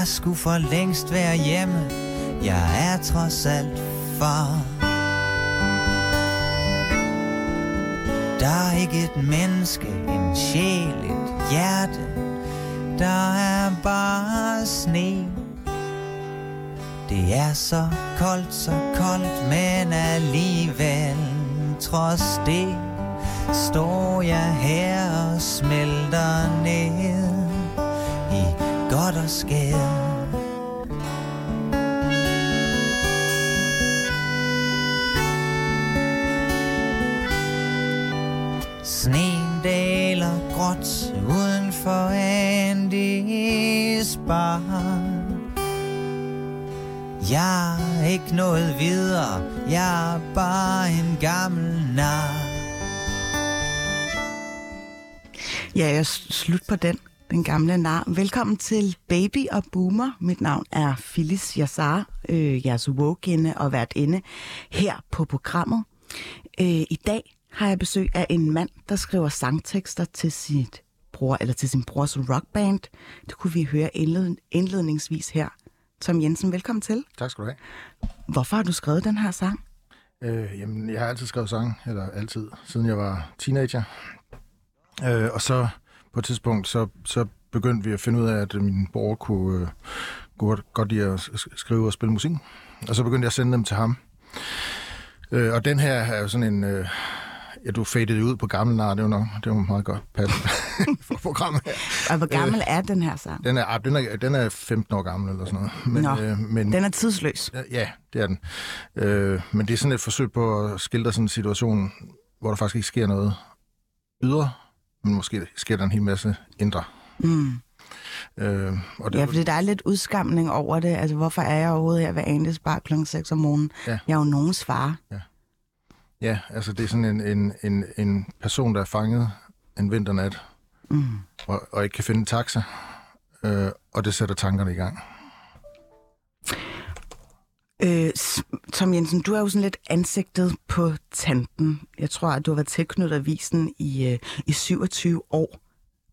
Jeg skulle for længst være hjemme. Jeg er trods alt far. Der er ikke et menneske, en sjæl, et hjerte. Der er bare sne. Det er så koldt, så koldt, men alligevel Trods det står jeg her og smelter ned godt og skære. Sneen daler gråt uden for Andys bar. Jeg er ikke noget videre, jeg er bare en gammel nar. Ja, jeg er slut på den, den gamle nar. Velkommen til Baby og Boomer. Mit navn er Phyllis Yassar, øh, jeres woke og vært inde her på programmet. Øh, I dag har jeg besøg af en mand, der skriver sangtekster til sit bror, eller til sin brors rockband. Det kunne vi høre indled, indledningsvis her. Tom Jensen, velkommen til. Tak skal du have. Hvorfor har du skrevet den her sang? Øh, jamen, jeg har altid skrevet sang, eller altid, siden jeg var teenager. Øh, og så på et tidspunkt, så, så begyndte vi at finde ud af, at min bror kunne, øh, kunne godt lide at skrive og spille musik. Og så begyndte jeg at sende dem til ham. Øh, og den her er jo sådan en... Øh, ja, du fadede ud på gammel nar, det var nok det var meget godt passende for programmet her. Og hvor gammel øh, er den her sang? Den er, ah, den, er, den er 15 år gammel eller sådan noget. Men, Nå, øh, men, den er tidsløs. Ja, det er den. Øh, men det er sådan et forsøg på at skildre sådan en situation, hvor der faktisk ikke sker noget ydre, men måske sker der en hel masse indre. Mm. Øh, og det, ja, fordi der er lidt udskamning over det. Altså, hvorfor er jeg overhovedet her ved Andes bar kl. 6 om morgenen? Ja. Jeg er jo nogens far. Ja. ja, altså det er sådan en, en, en, en person, der er fanget en vinternat, mm. og, og ikke kan finde en taxa, øh, og det sætter tankerne i gang. Øh, Tom Jensen, du er jo sådan lidt ansigtet på tanten. Jeg tror, at du har været tilknyttet avisen i, øh, i 27 år,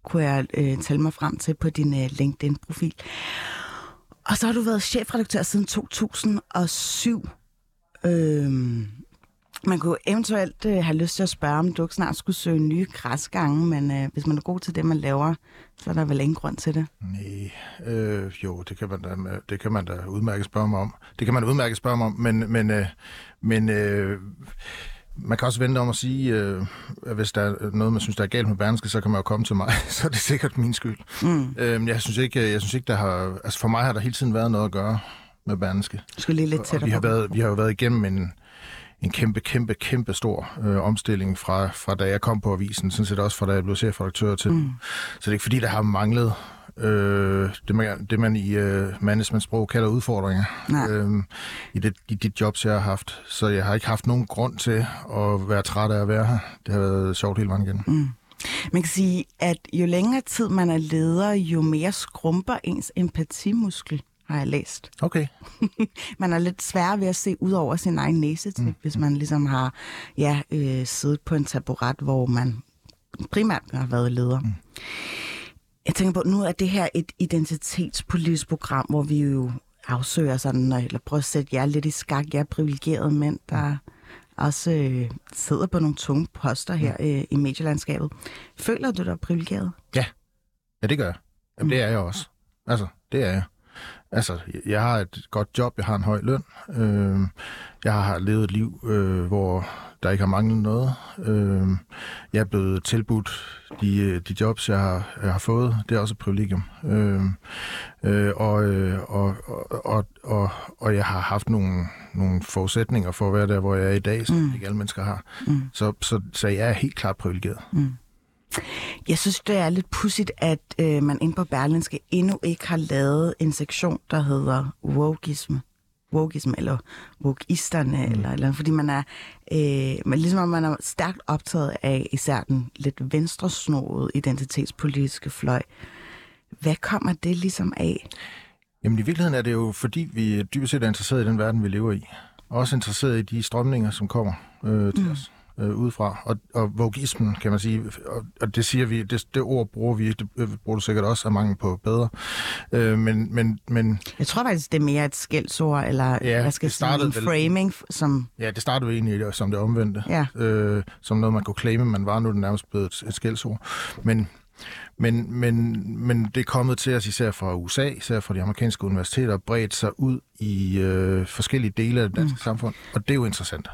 kunne jeg øh, tælle mig frem til på din øh, LinkedIn-profil. Og så har du været chefredaktør siden 2007. Øh, man kunne eventuelt øh, have lyst til at spørge, om du ikke snart skulle søge nye græsgange, men øh, hvis man er god til det, man laver, så er der vel ingen grund til det? Nej, øh, jo, det kan, man da, det kan man da udmærket spørge mig om. Det kan man udmærket spørge mig om, men, men, øh, men øh, man kan også vente om at sige, øh, at hvis der er noget, man synes, der er galt med Berlingske, så kan man jo komme til mig. så er det sikkert min skyld. Mm. Øh, jeg synes ikke, jeg synes ikke der har... Altså for mig har der hele tiden været noget at gøre med Berlingske. Skal lige lidt tættere vi har, været, vi har jo været igennem en en kæmpe, kæmpe, kæmpe stor øh, omstilling fra, fra da jeg kom på avisen, sådan set også fra da jeg blev chefredaktør til. Mm. Så det er ikke fordi, der har manglet øh, det, man, det, man i øh, managementsprog kalder udfordringer øh, i, det, i de jobs, jeg har haft. Så jeg har ikke haft nogen grund til at være træt af at være her. Det har været sjovt hele vejen igen. Mm. Man kan sige, at jo længere tid man er leder, jo mere skrumper ens empatimuskel har jeg læst. Okay. man er lidt svær ved at se ud over sin egen næse til, mm. hvis man ligesom har ja, øh, siddet på en taburet, hvor man primært har været leder. Mm. Jeg tænker på, nu er det her et identitetspolitisk program, hvor vi jo afsøger sådan, eller prøver at sætte jer lidt i skak. Jeg er privilegerede mænd, der også øh, sidder på nogle tunge poster her øh, i medielandskabet. Føler du dig privilegeret? Ja, ja det gør jeg. Jamen, det er jeg også. Altså, det er jeg. Altså, jeg har et godt job, jeg har en høj løn. Øh, jeg har levet et liv, øh, hvor der ikke har manglet noget. Øh, jeg er blevet tilbudt de, de jobs, jeg har, jeg har fået. Det er også et privilegium. Øh, øh, og, øh, og, og, og, og jeg har haft nogle, nogle forudsætninger for at være der, hvor jeg er i dag, som mm. ikke alle mennesker har. Mm. Så, så, så jeg er helt klart privilegeret. Mm. Jeg synes, det er lidt pudsigt, at øh, man inde på Berlinske endnu ikke har lavet en sektion, der hedder wokeism. Wokeism, eller wokeisterne, mm. eller, eller fordi man er, øh, man, ligesom om man er stærkt optaget af især den lidt venstresnåede identitetspolitiske fløj. Hvad kommer det ligesom af? Jamen i virkeligheden er det jo, fordi vi dybest set er interesseret i den verden, vi lever i. Og også interesseret i de strømninger, som kommer øh, til mm. os. Øh, udefra. Og, og vogismen, kan man sige, og, og det siger vi, det, det ord bruger vi, det bruger du sikkert også af mange på bedre. Øh, men, men, men... Jeg tror faktisk, det er mere et skældsord, eller Ja, hvad skal det sige, en vel- framing, som... Ja, det startede jo egentlig som det omvendte. Ja. Øh, som noget, man kunne claime, man var nu det nærmest blevet et, et skældsord. Men, men, men, men det er kommet til os især fra USA, især fra de amerikanske universiteter, bredt sig ud i øh, forskellige dele af det danske mm. samfund. Og det er jo interessant.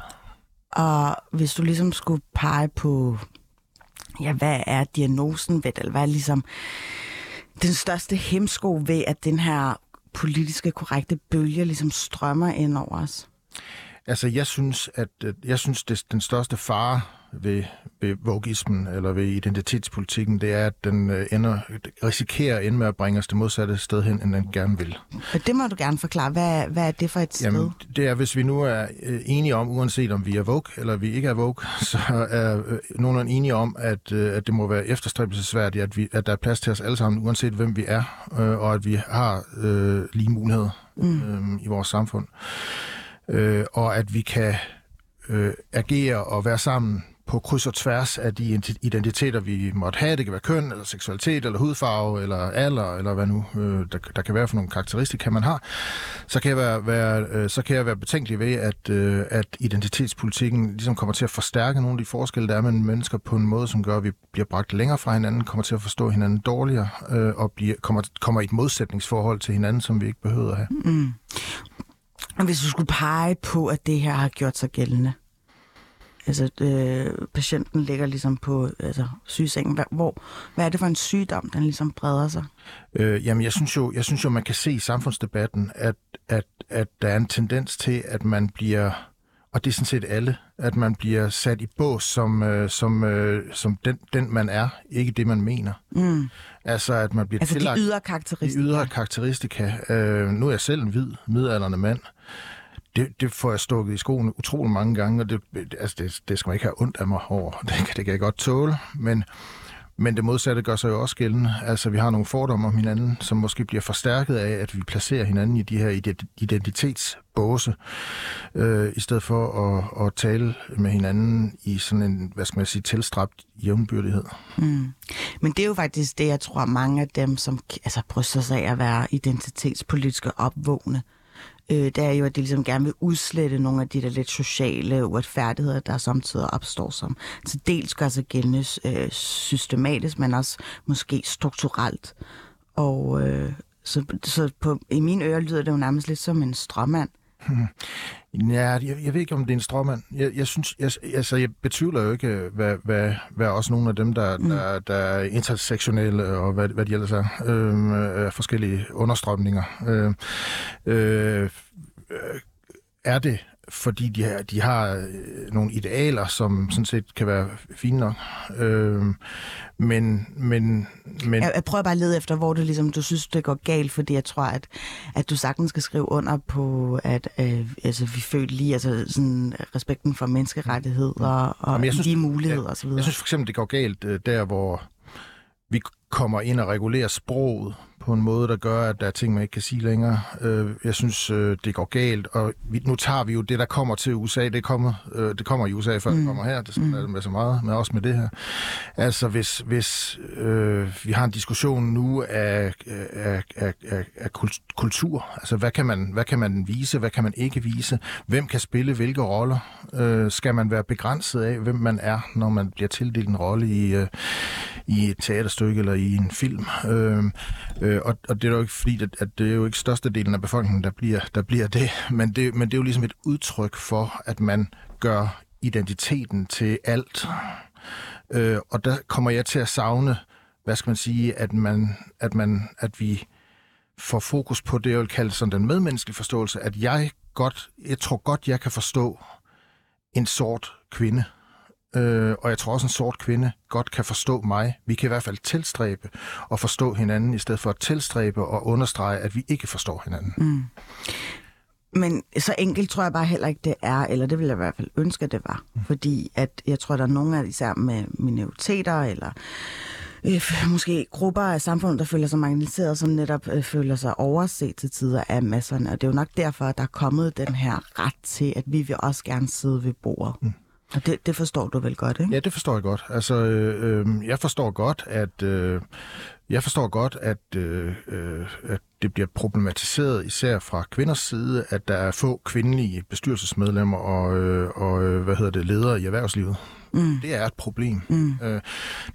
Og hvis du ligesom skulle pege på, ja, hvad er diagnosen ved det, eller hvad er ligesom den største hemsko ved, at den her politiske korrekte bølge ligesom strømmer ind over os? Altså, jeg synes, at øh, jeg synes, det den største fare ved, ved vogismen eller ved identitetspolitikken, det er, at den øh, ender, risikerer at ende med at bringe os det modsatte sted hen, end den gerne vil. Og det må du gerne forklare. Hvad, hvad er det for et sted? Jamen, det er, hvis vi nu er øh, enige om, uanset om vi er woke eller vi ikke er woke, så er øh, nogenlunde enige om, at, at det må være efterstræbelsesværdigt, at, vi, at der er plads til os alle sammen, uanset hvem vi er, og at vi har øh, lige muligheder øh, i vores samfund. Øh, og at vi kan øh, agere og være sammen på kryds og tværs af de identiteter, vi måtte have. Det kan være køn, eller seksualitet, eller hudfarve, eller alder, eller hvad nu øh, der, der kan være for nogle karakteristika, man har. Så kan jeg være, være, øh, så kan jeg være betænkelig ved, at, øh, at identitetspolitikken ligesom kommer til at forstærke nogle af de forskelle, der er mellem mennesker på en måde, som gør, at vi bliver bragt længere fra hinanden, kommer til at forstå hinanden dårligere, øh, og bliver, kommer, kommer i et modsætningsforhold til hinanden, som vi ikke behøver at have. Mm. Og hvis du skulle pege på, at det her har gjort sig gældende, altså øh, patienten ligger ligesom på altså, sygesengen, hvad, hvor, hvad er det for en sygdom, den ligesom breder sig? Øh, jamen, jeg synes, jo, jeg synes jo, man kan se i samfundsdebatten, at, at, at der er en tendens til, at man bliver, og det er sådan set alle, at man bliver sat i bås som, øh, som, øh, som den, den, man er, ikke det, man mener. Mm. Altså, at man bliver Altså de tillagt ydre de karakteristika. ydre karakteristika. Øh, nu er jeg selv en hvid, midaldrende mand. Det, det får jeg stukket i skoene utrolig mange gange, og det, altså det, det skal man ikke have ondt af mig over. Det, det kan jeg godt tåle, men, men det modsatte gør sig jo også gældende. Altså, vi har nogle fordomme om hinanden, som måske bliver forstærket af, at vi placerer hinanden i de her identitetsbåse, øh, i stedet for at, at tale med hinanden i sådan en, hvad skal man sige, tilstræbt jævnbyrdighed. Mm. Men det er jo faktisk det, jeg tror, mange af dem, som altså, bryster sig af at være identitetspolitiske opvågne, øh, det er jo, at de ligesom gerne vil udslette nogle af de der lidt sociale uretfærdigheder, der samtidig opstår som til dels gør sig gældende øh, systematisk, men også måske strukturelt. Og øh, så, så på, i mine ører lyder det jo nærmest lidt som en strømmand. Ja, jeg, jeg ved ikke, om det er en stråmand. Jeg, jeg synes, jeg, altså, jeg betvivler jo ikke, hvad, hvad, hvad også nogle af dem, der, mm. der, der er intersektionelle, og hvad, hvad de ellers er, øh, forskellige understrømninger. Øh, øh, øh, er det, fordi de har, de har øh, nogle idealer, som sådan set kan være fine nok. Øh, men, men, men Jeg, jeg prøver bare at lede efter, hvor det ligesom, du synes, det går galt, fordi jeg tror, at, at du sagtens skal skrive under på, at øh, altså, vi føler lige altså, sådan, respekten for menneskerettigheder og Jamen, jeg synes- de muligheder osv. Jeg synes for eksempel, det går galt øh, der, hvor vi kommer ind og regulerer sproget på en måde, der gør, at der er ting, man ikke kan sige længere. Øh, Jeg synes, øh, det går galt, og vi, nu tager vi jo det, der kommer til USA. Det kommer, øh, det kommer i USA, før mm. det kommer her. Det sådan er det med så meget, men også med det her. Altså, hvis, hvis øh, vi har en diskussion nu af, af, af, af, af kult- kultur, altså hvad kan, man, hvad kan man vise, hvad kan man ikke vise, hvem kan spille hvilke roller, øh, skal man være begrænset af, hvem man er, når man bliver tildelt en rolle i, øh, i et teaterstykke eller i en film. Øh, øh, Øh, og, og det er jo ikke fordi, at, at det er jo ikke størstedelen af befolkningen, der bliver, der bliver det, men det, men det er jo ligesom et udtryk for, at man gør identiteten til alt. Øh, og der kommer jeg til at savne, hvad skal man sige, at, man, at, man, at vi får fokus på det, jeg vil kalde sådan den medmenneskelige forståelse, at jeg godt, jeg tror godt, jeg kan forstå en sort kvinde. Øh, og jeg tror også, en sort kvinde godt kan forstå mig. Vi kan i hvert fald tilstræbe og forstå hinanden, i stedet for at tilstræbe og understrege, at vi ikke forstår hinanden. Mm. Men så enkelt tror jeg bare heller ikke, det er, eller det vil jeg i hvert fald ønske, det var. Mm. Fordi at jeg tror, der er nogle af især med minoriteter, eller øh, måske grupper af samfundet, der føler sig marginaliseret, som netop øh, føler sig overset til tider af masserne. Og det er jo nok derfor, at der er kommet den her ret til, at vi vil også gerne sidde ved bordet. Mm. Det, det forstår du vel godt, ikke? Ja, det forstår jeg godt. Altså, øh, øh, jeg forstår godt, at øh, jeg forstår godt, at, øh, øh, at det bliver problematiseret især fra kvinders side, at der er få kvindelige bestyrelsesmedlemmer og, øh, og øh, hvad hedder det, ledere i erhvervslivet. Mm. Det er et problem. Mm. Øh, det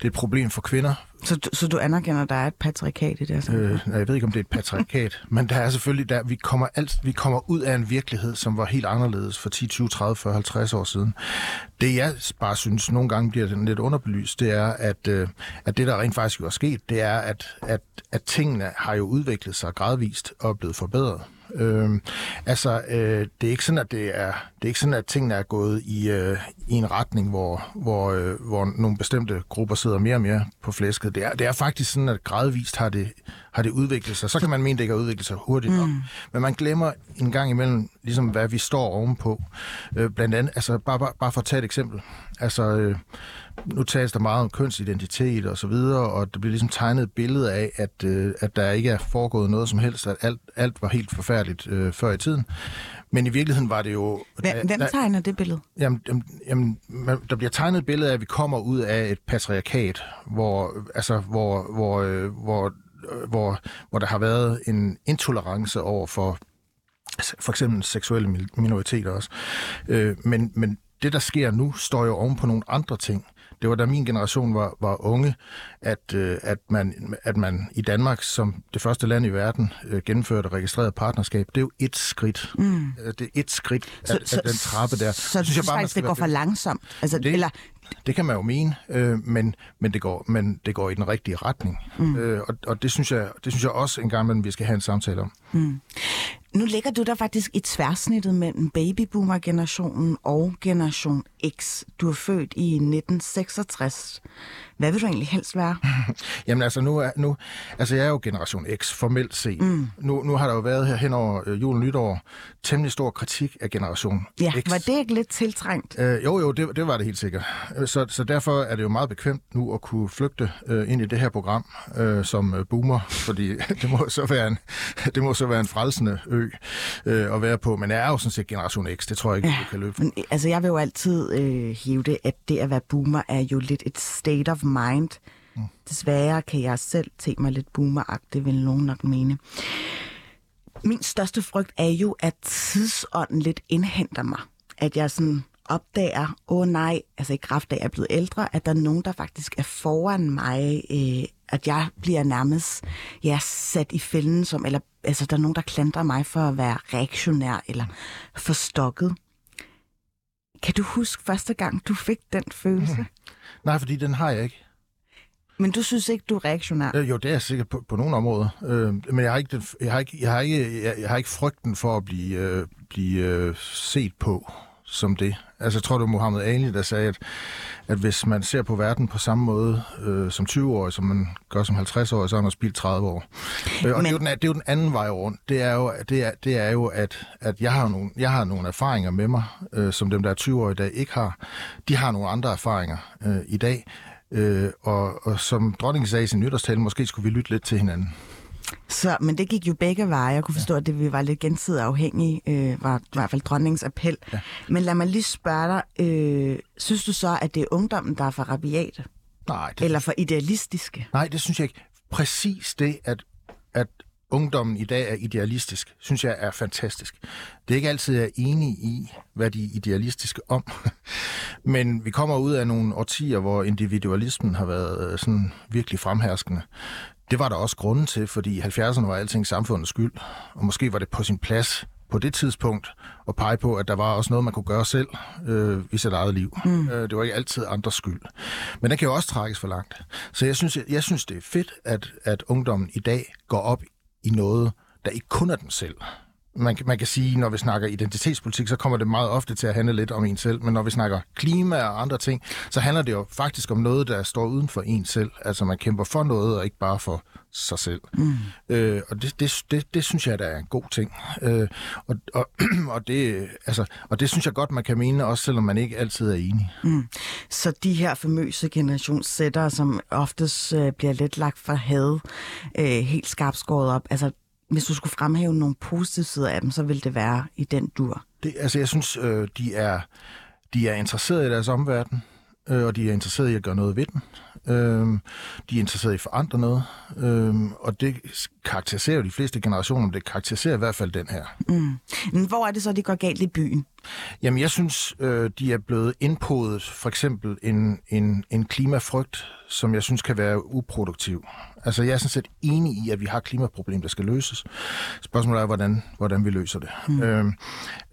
er et problem for kvinder. Så, du- så du anerkender, at der er et patriarkat i det her samfund? Øh, jeg ved ikke, om det er et patriarkat, men der er selvfølgelig, der, vi, kommer alt, vi kommer ud af en virkelighed, som var helt anderledes for 10, 20, 30, 40, 50 år siden. Det jeg bare synes, nogle gange bliver den lidt underbelyst, det er, at, øh, at det, der rent faktisk jo er sket, det er, at, at, at tingene har jo udviklet sig gradvist og er blevet forbedret. Øh, altså, øh, det er ikke sådan, at det er, det er ikke sådan, at tingene er gået i, øh, i en retning, hvor, hvor, øh, hvor nogle bestemte grupper sidder mere og mere på flæsket. Det er, det er faktisk sådan, at gradvist har det, har det udviklet sig. Så kan man mene, det ikke har udviklet sig hurtigt nok. Mm. Men man glemmer en gang imellem, ligesom hvad vi står ovenpå. Øh, blandt andet, altså bare, bare, bare for at tage et eksempel. Altså, øh, nu tales der meget om kønsidentitet og så videre, og det bliver ligesom tegnet et billede af, at, øh, at der ikke er foregået noget som helst, at alt, alt var helt forfærdeligt øh, før i tiden. Men i virkeligheden var det jo... Hvem, hvem der- tegner det billede? Jamen, jamen, der bliver tegnet et billede af, at vi kommer ud af et patriarkat, hvor, altså, hvor, hvor, øh, hvor, øh, hvor, hvor der har været en intolerance over for altså, for eksempel seksuelle mi- minoriteter også. Øh, men, men det, der sker nu, står jo oven på nogle andre ting. Det var da min generation var, var unge, at, øh, at, man, at man i Danmark som det første land i verden øh, gennemførte registreret partnerskab. Det er jo et skridt. Mm. Det er et skridt af, af den trappe der. Så, så du synes man faktisk, skal det går for langsomt? Altså, Det- Eller, det kan man jo mene, øh, men, men, det går, men det går i den rigtige retning. Mm. Øh, og og det, synes jeg, det synes jeg også en gang imellem, vi skal have en samtale om. Nu ligger du der faktisk i tværsnittet mellem babyboomer-generationen og generation X. Du er født i 1966. Hvad vil du egentlig helst være? Jamen altså, nu er, nu, altså jeg er jo generation X, formelt set. Mm. Nu, nu har der jo været her hen over øh, jul og nytår temmelig stor kritik af generation Ja, X. var det ikke lidt tiltrængt? Øh, jo, jo, det, det var det helt sikkert. Øh, Så, så derfor er det jo meget bekvemt nu at kunne flygte øh, ind i det her program øh, som øh, boomer, fordi det må så være en, det må så være en frelsende ø øh, at være på. Men jeg er jo sådan set generation X, det tror jeg ikke, ja. du kan løbe. Men, altså, jeg vil jo altid øh, hive det, at det at være boomer er jo lidt et state of mind. Mm. Desværre kan jeg selv te mig lidt boomeragtig, vil nogen nok mene. Min største frygt er jo, at tidsånden lidt indhenter mig. At jeg sådan opdager, åh oh, nej, altså i kraft af, at jeg er blevet ældre, at der er nogen, der faktisk er foran mig, øh, at jeg bliver nærmest ja, sat i fælden som, eller altså der er nogen, der klandrer mig for at være reaktionær eller forstokket. Kan du huske første gang, du fik den følelse? Nej, fordi den har jeg ikke. Men du synes ikke, du er reaktionær? Øh, jo, det er jeg sikkert på, på nogle områder. Øh, men jeg har, ikke den, jeg, har ikke, jeg, har ikke, jeg, jeg har ikke frygten for at blive, øh, blive øh, set på som det. Altså, jeg tror, det var Muhammad Ali, der sagde, at, at hvis man ser på verden på samme måde øh, som 20-årig, som man gør som 50-årig, så har man spildt 30 år. Øh, og Men- det, er jo den, det er jo den anden vej rundt. Det er jo, det er, det er jo at, at jeg, har nogle, jeg har nogle erfaringer med mig, øh, som dem, der er 20-årige, der ikke har. De har nogle andre erfaringer øh, i dag. Øh, og, og som dronningen sagde i sin nytårstale, måske skulle vi lytte lidt til hinanden. Så, men det gik jo begge veje. Jeg kunne forstå, at det vi var lidt gensidigt afhængige, øh, var i hvert fald dronningens appel. Ja. Men lad mig lige spørge dig, øh, synes du så, at det er ungdommen, der er for rabiate? Nej, det, Eller for idealistiske? nej, det synes jeg ikke. Præcis det, at, at ungdommen i dag er idealistisk, synes jeg er fantastisk. Det er ikke altid, jeg er enig i, hvad de er idealistiske om. Men vi kommer ud af nogle årtier, hvor individualismen har været øh, sådan virkelig fremherskende. Det var der også grunden til, fordi i 70'erne var alting samfundets skyld. Og måske var det på sin plads på det tidspunkt at pege på, at der var også noget, man kunne gøre selv øh, i sit eget liv. Mm. Øh, det var ikke altid andres skyld. Men det kan jo også trækkes for langt. Så jeg synes, jeg, jeg synes det er fedt, at, at ungdommen i dag går op i noget, der ikke kun er den selv. Man, kan- man kan sige, når vi snakker identitetspolitik, så kommer det meget ofte til at handle lidt om en selv, men når vi snakker klima og andre ting, så handler det jo faktisk om noget, der står uden for en selv. Altså man kæmper for noget, og ikke bare for sig selv. Mm. Øh, og det, det, det, det synes jeg, der er en god ting. Øh, og, og, og, det, altså, og det synes jeg godt, man kan mene, også selvom man ikke altid er enig. Så de her famøse generationssættere, som oftest øh, bliver lidt lagt for had, øh, helt skarpt skåret op, altså hvis du skulle fremhæve nogle positive sider af dem, så ville det være i den dur. Det, altså, jeg synes, øh, de er de er interesseret i deres omverden, øh, og de er interesseret i at gøre noget ved den. Øh, de er interesseret i at forandre noget, øh, og det karakteriserer jo de fleste generationer, men det karakteriserer i hvert fald den her. Mm. Men hvor er det så, det går galt i byen? Jamen, jeg synes, øh, de er blevet indpodet for eksempel en, en, en klimafrygt, som jeg synes kan være uproduktiv. Altså, jeg er sådan set enig i, at vi har et klimaproblem, der skal løses. Spørgsmålet er, hvordan, hvordan vi løser det. Mm. Øh,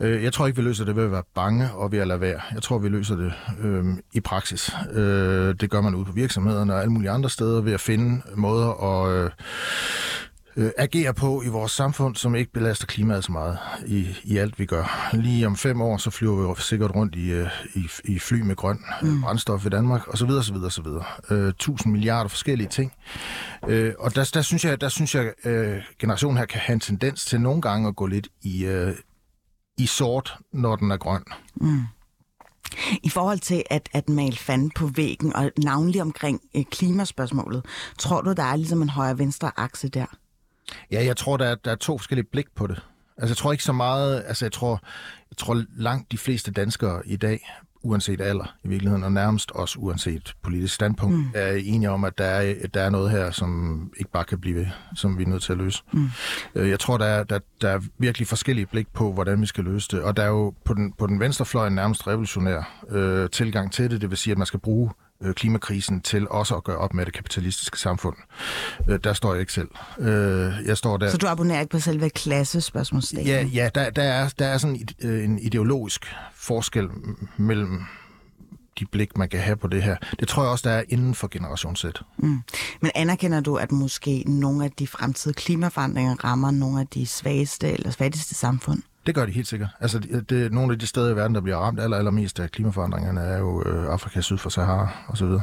øh, jeg tror ikke, vi løser det ved at være bange og ved at lade være. Jeg tror, vi løser det øh, i praksis. Øh, det gør man ude på virksomhederne og alle mulige andre steder ved at finde måder at... Øh, øh, agerer på i vores samfund, som ikke belaster klimaet så meget i, i alt, vi gør. Lige om fem år, så flyver vi jo sikkert rundt i, øh, i, i fly med grøn øh, mm. brændstof i Danmark, og så videre, så videre, så videre. Øh, tusind milliarder forskellige ting. Øh, og der, der synes jeg, der synes jeg øh, generationen her kan have en tendens til nogle gange at gå lidt i, øh, i sort, når den er grøn. Mm. I forhold til at, at male fanden på væggen, og navnlig omkring øh, klimaspørgsmålet, tror du, der er ligesom en højre-venstre akse der? Ja, jeg tror, der er, der er to forskellige blik på det. Altså, jeg tror ikke så meget... Altså, jeg tror, jeg tror langt de fleste danskere i dag, uanset alder i virkeligheden, og nærmest også uanset politisk standpunkt, mm. er enige om, at der er, der er noget her, som ikke bare kan blive ved, som vi er nødt til at løse. Mm. Øh, jeg tror, der er, der, der er virkelig forskellige blik på, hvordan vi skal løse det. Og der er jo på den, på den venstre fløj en nærmest revolutionær øh, tilgang til det. Det vil sige, at man skal bruge øh, klimakrisen til også at gøre op med det kapitalistiske samfund. Øh, der står jeg ikke selv. Øh, jeg står der. Så du abonnerer ikke på selve klassespørgsmålsdagen? Ja, ja der, der, er, der er sådan øh, en ideologisk forskel mellem de blik, man kan have på det her. Det tror jeg også, der er inden for generation Z. Mm. Men anerkender du, at måske nogle af de fremtidige klimaforandringer rammer nogle af de svageste eller fattigste samfund? Det gør de helt sikkert. Altså, det, det, nogle af de steder i verden, der bliver ramt aller, allermest af klimaforandringerne, er jo øh, Afrika syd for Sahara osv. Og,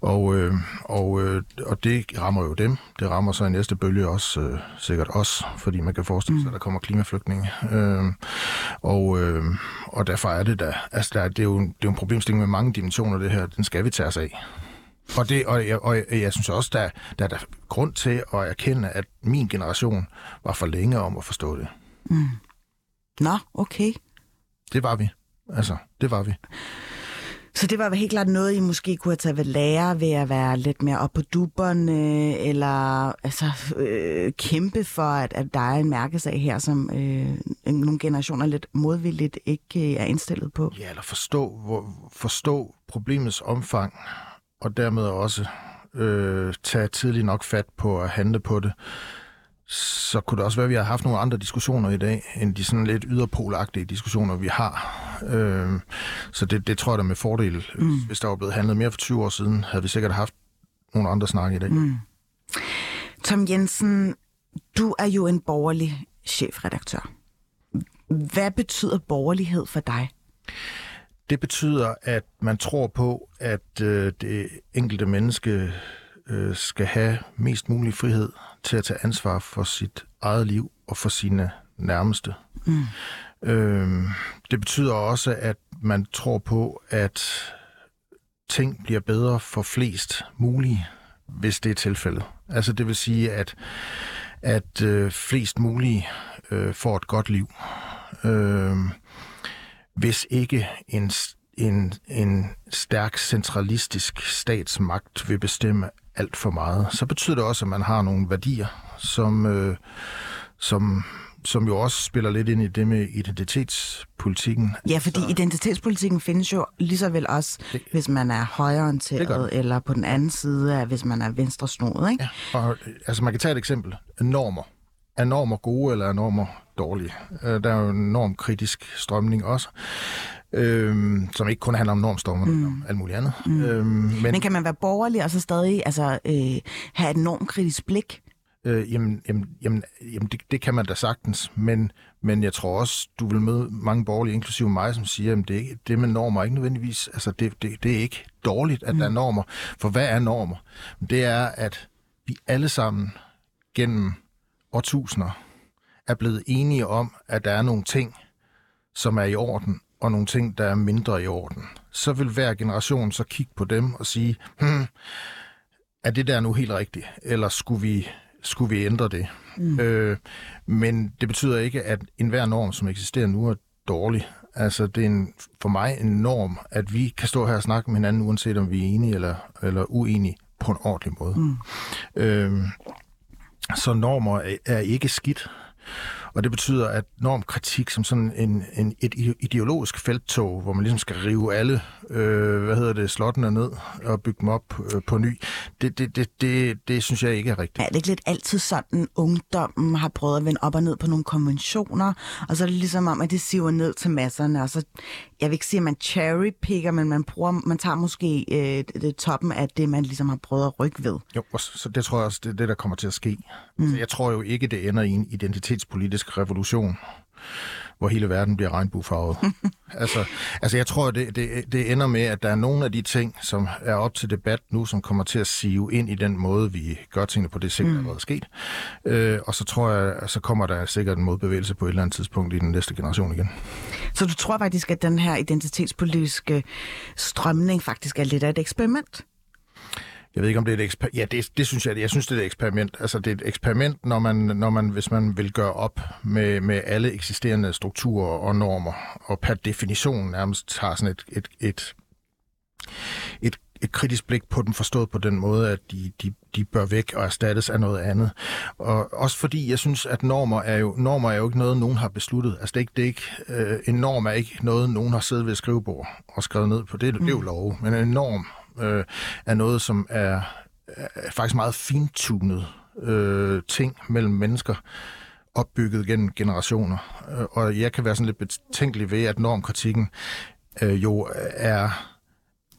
og, øh, og, øh, og det rammer jo dem. Det rammer så i næste bølge også øh, sikkert os, fordi man kan forestille sig, at der kommer klimaflygtninge. Øh, og, øh, og derfor er det da, altså der, det, er jo, det er jo en problemstilling med mange dimensioner, det her. Den skal vi tage os af. Og, det, og, jeg, og jeg synes også, der, der er der grund til at erkende, at min generation var for længe om at forstå det. Mm. Nå, okay. Det var vi. Altså, det var vi. Så det var helt klart noget, I måske kunne have taget ved lære ved at være lidt mere op på duberne, eller altså, øh, kæmpe for, at, at der er en mærkesag her, som øh, nogle generationer lidt modvilligt ikke øh, er indstillet på. Ja, eller forstå, hvor, forstå problemets omfang, og dermed også øh, tage tidligt nok fat på at handle på det så kunne det også være, at vi har haft nogle andre diskussioner i dag, end de sådan lidt yderpolagtige diskussioner, vi har. Øh, så det, det tror jeg da med fordel. Mm. Hvis der var blevet handlet mere for 20 år siden, havde vi sikkert haft nogle andre snakke i dag. Mm. Tom Jensen, du er jo en borgerlig chefredaktør. Hvad betyder borgerlighed for dig? Det betyder, at man tror på, at øh, det enkelte menneske øh, skal have mest mulig frihed til at tage ansvar for sit eget liv og for sine nærmeste. Mm. Øh, det betyder også, at man tror på, at ting bliver bedre for flest mulige, hvis det er tilfældet. Altså det vil sige, at, at øh, flest mulige øh, får et godt liv. Øh, hvis ikke en, en, en stærk centralistisk statsmagt vil bestemme alt for meget, så betyder det også, at man har nogle værdier, som, øh, som, som jo også spiller lidt ind i det med identitetspolitikken. Ja, fordi så... identitetspolitikken findes jo lige så vel også, det, hvis man er højreorienteret, eller på den anden side, af, hvis man er venstre snoet, ikke? Ja, og, altså man kan tage et eksempel. Normer. Er normer gode, eller er normer dårlige? Øh, der er jo en normkritisk strømning også øhm, som ikke kun handler om normstormer, mm. men om alt muligt andet. Mm. Øhm, men, men kan man være borgerlig og så stadig altså, øh, have et normkritisk blik? Øh, jamen, jamen, jamen, jamen det, det kan man da sagtens, men, men jeg tror også, du vil møde mange borgerlige, inklusive mig, som siger, at det, det med normer er ikke nødvendigvis, altså det, det, det er ikke dårligt, at mm. der er normer. For hvad er normer? Det er, at vi alle sammen gennem årtusinder er blevet enige om, at der er nogle ting, som er i orden, og nogle ting, der er mindre i orden, så vil hver generation så kigge på dem og sige, hmm, er det der nu helt rigtigt, eller skulle vi, skulle vi ændre det? Mm. Øh, men det betyder ikke, at enhver norm, som eksisterer nu, er dårlig. Altså, det er en, for mig en norm, at vi kan stå her og snakke med hinanden, uanset om vi er enige eller, eller uenige, på en ordentlig måde. Mm. Øhm, så normer er, er ikke skidt. Og det betyder, at normkritik som sådan en, en, et ideologisk felttog, hvor man ligesom skal rive alle øh, hvad hedder det, slottene ned og bygge dem op øh, på ny, det, det, det, det, det synes jeg ikke er rigtigt. Ja, det er ikke lidt altid sådan, ungdommen har prøvet at vende op og ned på nogle konventioner, og så er det ligesom om, at det siver ned til masserne, og så, jeg vil ikke sige, at man cherrypicker, men man, bruger, man tager måske øh, det, toppen af det, man ligesom har prøvet at rykke ved. Jo, så det tror jeg også, det er det, der kommer til at ske. Mm. Jeg tror jo ikke, det ender i en identitetspolitisk revolution hvor hele verden bliver regnbuefarvet. altså, altså, jeg tror, det, det, det ender med, at der er nogle af de ting, som er op til debat nu, som kommer til at sive ind i den måde, vi gør tingene på. Det er sikkert mm. allerede sket. Øh, og så tror jeg, så kommer der sikkert en modbevægelse på et eller andet tidspunkt i den næste generation igen. Så du tror faktisk, at den her identitetspolitiske strømning faktisk er lidt af et eksperiment? Jeg ved ikke, om det er et eksperiment. Ja, det, det synes jeg, jeg synes, det er et eksperiment. Altså, det er et eksperiment, når man, når man, hvis man vil gøre op med, med alle eksisterende strukturer og normer, og per definition nærmest har sådan et, et, et, et, et kritisk blik på dem, forstået på den måde, at de, de, de bør væk og erstattes af noget andet. Og også fordi jeg synes, at normer er jo, normer er jo ikke noget, nogen har besluttet. Altså det er ikke, det er ikke, øh, en norm er ikke noget, nogen har siddet ved et skrivebord og skrevet ned på. Det, det er jo mm. lov. Men en norm øh, er noget, som er, er faktisk meget fintunet øh, ting mellem mennesker, opbygget gennem generationer. Øh, og jeg kan være sådan lidt betænkelig ved, at normkritikken øh, jo er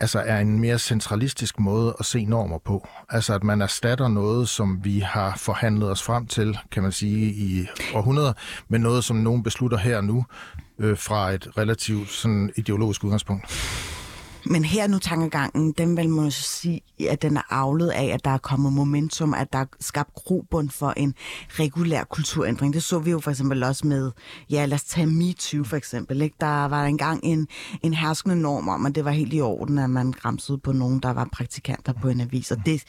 altså er en mere centralistisk måde at se normer på. Altså at man erstatter noget, som vi har forhandlet os frem til, kan man sige, i århundreder, med noget, som nogen beslutter her og nu, øh, fra et relativt sådan ideologisk udgangspunkt. Men her nu tankegangen, den vil man så sige, at den er aflet af, at der er kommet momentum, at der er skabt grobund for en regulær kulturændring. Det så vi jo for eksempel også med, ja lad os tage MeToo for eksempel. Ikke? Der var engang en, en herskende norm om, at det var helt i orden, at man græmsede på nogen, der var praktikanter på en avis. Og det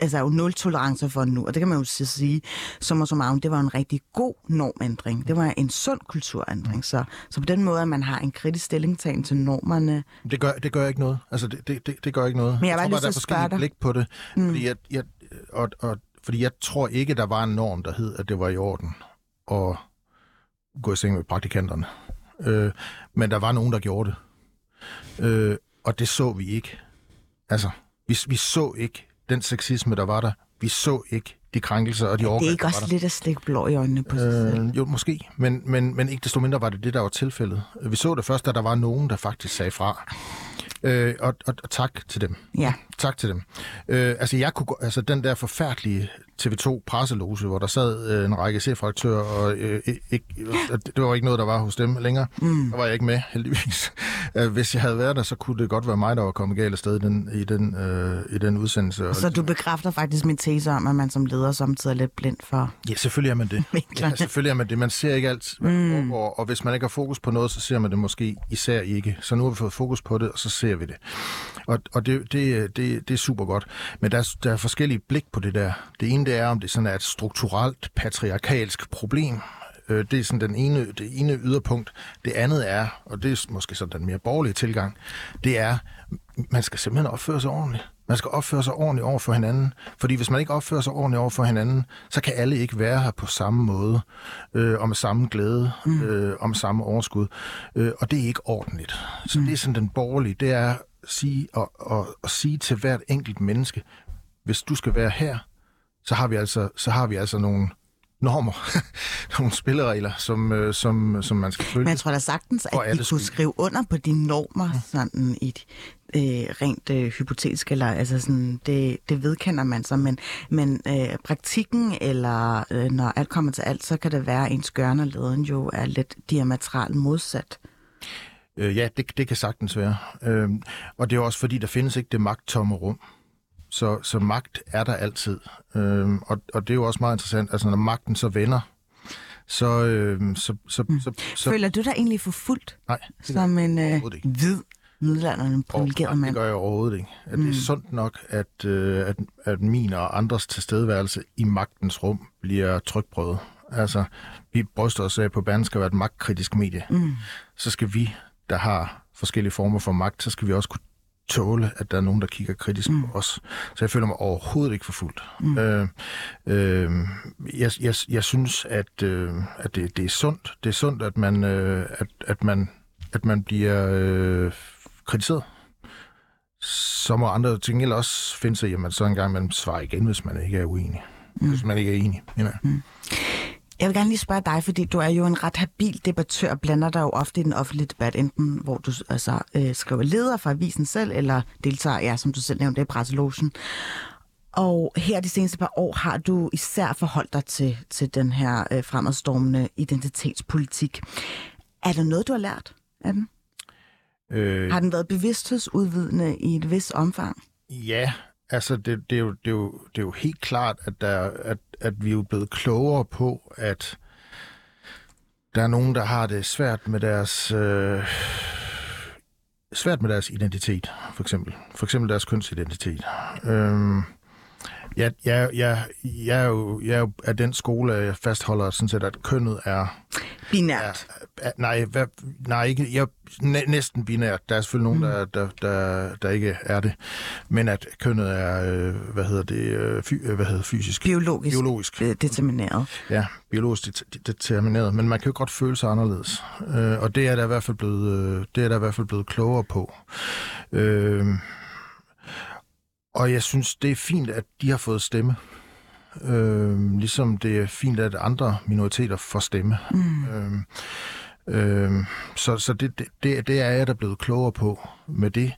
altså, er jo nul tolerance for nu, og det kan man jo sige, som og som af, det var en rigtig god normændring. Det var en sund kulturændring. Så, så på den måde, at man har en kritisk stillingtagen til normerne. Det gør, det gør ikke noget. Altså, det, det, det, det gør ikke noget. Men jeg, jeg tror bare, der er forskellige blik på det. Mm. Fordi, jeg, jeg, og, og, fordi jeg tror ikke, der var en norm, der hed, at det var i orden at gå i seng med praktikanterne. Øh, men der var nogen, der gjorde det. Øh, og det så vi ikke. Altså, vi, vi så ikke den sexisme, der var der. Vi så ikke de krænkelser og de overgreb, Det er ikke også lidt at stikke blå i øjnene på sig øh, selv? Jo, måske. Men, men, men ikke desto mindre var det det, der var tilfældet. Vi så det først, da der var nogen, der faktisk sagde fra. Øh, og, og, og tak til dem. Ja. Tak til dem. Øh, altså, jeg kunne, altså, den der forfærdelige TV2 presselose, hvor der sad øh, en række chefredaktører, og øh, ikke, det var ikke noget, der var hos dem længere. Mm. Der var jeg ikke med, heldigvis. Øh, hvis jeg havde været der, så kunne det godt være mig, der var kommet galt afsted i den, i den, øh, i den udsendelse. Så du bekræfter faktisk min tese om, at man som leder samtidig er lidt blind for... Ja, selvfølgelig er man det. ja, selvfølgelig er man det. Man ser ikke alt, mm. og, og hvis man ikke har fokus på noget, så ser man det måske især ikke. Så nu har vi fået fokus på det, og så ser vi det. Og, og det, det, det, det er super godt. Men der er, der er forskellige blik på det der. Det ene det er, om det sådan er et strukturelt patriarkalsk problem, Øh, det er sådan den ene, det ene yderpunkt. Det andet er, og det er måske sådan den mere borgerlige tilgang, det er, man skal simpelthen opføre sig ordentligt. Man skal opføre sig ordentligt over for hinanden. Fordi hvis man ikke opfører sig ordentligt over for hinanden, så kan alle ikke være her på samme måde, øh, og med samme glæde, mm. øh, med samme overskud. Øh, og det er ikke ordentligt. Så mm. det er sådan den borgerlige, det er at sige, og, og, og sige til hvert enkelt menneske, hvis du skal være her, så har vi altså, så har vi altså nogle normer, nogle spilleregler, som, øh, som, som man skal følge. Men jeg tror da sagtens, at vi kunne skrive under på de normer, sådan i et øh, rent øh, hypotetisk, eller altså sådan, det, det vedkender man sig, men, men øh, praktikken, eller øh, når alt kommer til alt, så kan det være, at ens gørne leden jo er lidt diametralt modsat. Øh, ja, det, det kan sagtens være. Øh, og det er også fordi, der findes ikke det magttomme rum. Så, så magt er der altid. Øhm, og, og det er jo også meget interessant, altså når magten så vender, så... Øhm, så, så, mm. så, så Føler du dig egentlig for fuldt? Nej. Som en øh, hvid middelalderen privilegeret mand? Det gør jeg overhovedet ikke. At mm. Det er sundt nok, at, øh, at, at min og andres tilstedeværelse i magtens rum bliver trykprøvet. Altså, vi bryster os af på banen skal være et magtkritisk medie. Mm. Så skal vi, der har forskellige former for magt, så skal vi også kunne tåle, at der er nogen, der kigger kritisk mm. på os. Så jeg føler mig overhovedet ikke forfulgt. Mm. Øh, øh, jeg, jeg, jeg synes, at, øh, at det, det er sundt. Det er sundt, at man, øh, at, at man, at man bliver øh, kritiseret. Så må andre ting også finde sig i, at man så engang man svarer igen, hvis man ikke er uenig. Mm. Hvis man ikke er enig. Ja. Mm. Jeg vil gerne lige spørge dig, fordi du er jo en ret habil debattør, blander dig jo ofte i den offentlige debat, enten hvor du altså, øh, skriver leder for avisen selv, eller deltager, ja, som du selv nævnte, i presselogen. Og her de seneste par år har du især forholdt dig til, til den her øh, fremadstormende identitetspolitik. Er der noget, du har lært af den? Øh... Har den været bevidsthedsudvidende i et vis omfang? Ja, altså det, det, er jo, det, er jo, det er jo helt klart, at, der, at, at vi er blevet klogere på, at der er nogen, der har det svært med deres... Øh, svært med deres identitet, for eksempel. For eksempel deres kønsidentitet. Øh, jeg, jeg, jeg, jeg, er jo, jeg er jo af den skole, jeg fastholder sådan set, at kønnet er... Binært. Er, er, nej, hvad, nej ikke, jeg, næ, næsten binært. Der er selvfølgelig nogen, mm. der, der, der, der ikke er det. Men at kønnet er, øh, hvad hedder det, øh, fy, øh, hvad hedder fysisk? Biologisk. Biologisk. Determineret. Ja, biologisk determineret. Men man kan jo godt føle sig anderledes. Øh, og det er der i hvert fald blevet, det er der i hvert fald blevet klogere på. Øh, og jeg synes, det er fint, at de har fået stemme. Øh, ligesom det er fint, at andre minoriteter får stemme. Mm. Øh, øh, så så det, det, det er jeg der blevet klogere på med det.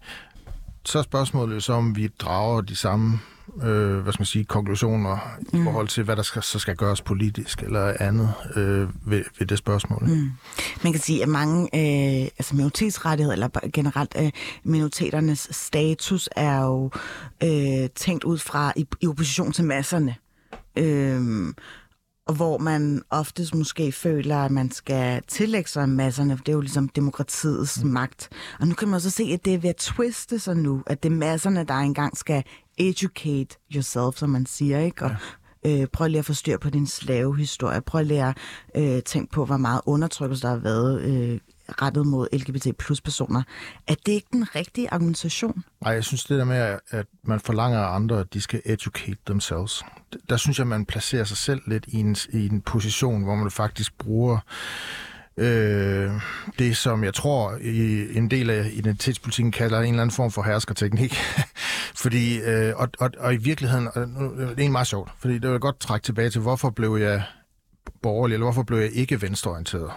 Så er spørgsmålet så, om vi drager de samme øh, hvad skal man sige, konklusioner mm. i forhold til, hvad der skal, så skal gøres politisk eller andet øh, ved, ved det spørgsmål. Mm. Man kan sige, at mange øh, altså minoritetsrettigheder, eller generelt øh, minoriteternes status, er jo øh, tænkt ud fra i, i opposition til masserne. Øh, og hvor man oftest måske føler, at man skal tillægge sig masserne, for det er jo ligesom demokratiets mm. magt. Og nu kan man så se, at det er ved at twiste sig nu, at det er masserne, der engang skal educate yourself, som man siger, ikke? Og ja. øh, prøv lige at få styr på din slavehistorie. Prøv lige at øh, tænke på, hvor meget undertrykkelse der har været øh, rettet mod LGBT plus personer. Er det ikke den rigtige argumentation? Nej, jeg synes det der med, at man forlanger af andre, at de skal educate themselves. Der synes jeg, man placerer sig selv lidt i en, i en position, hvor man faktisk bruger øh, det, som jeg tror i en del af identitetspolitikken kalder en eller anden form for herskerteknik. fordi, øh, og, og, og i virkeligheden, og det er meget sjovt, fordi det vil godt trække tilbage til, hvorfor blev jeg borgerlig, eller hvorfor blev jeg ikke venstreorienteret?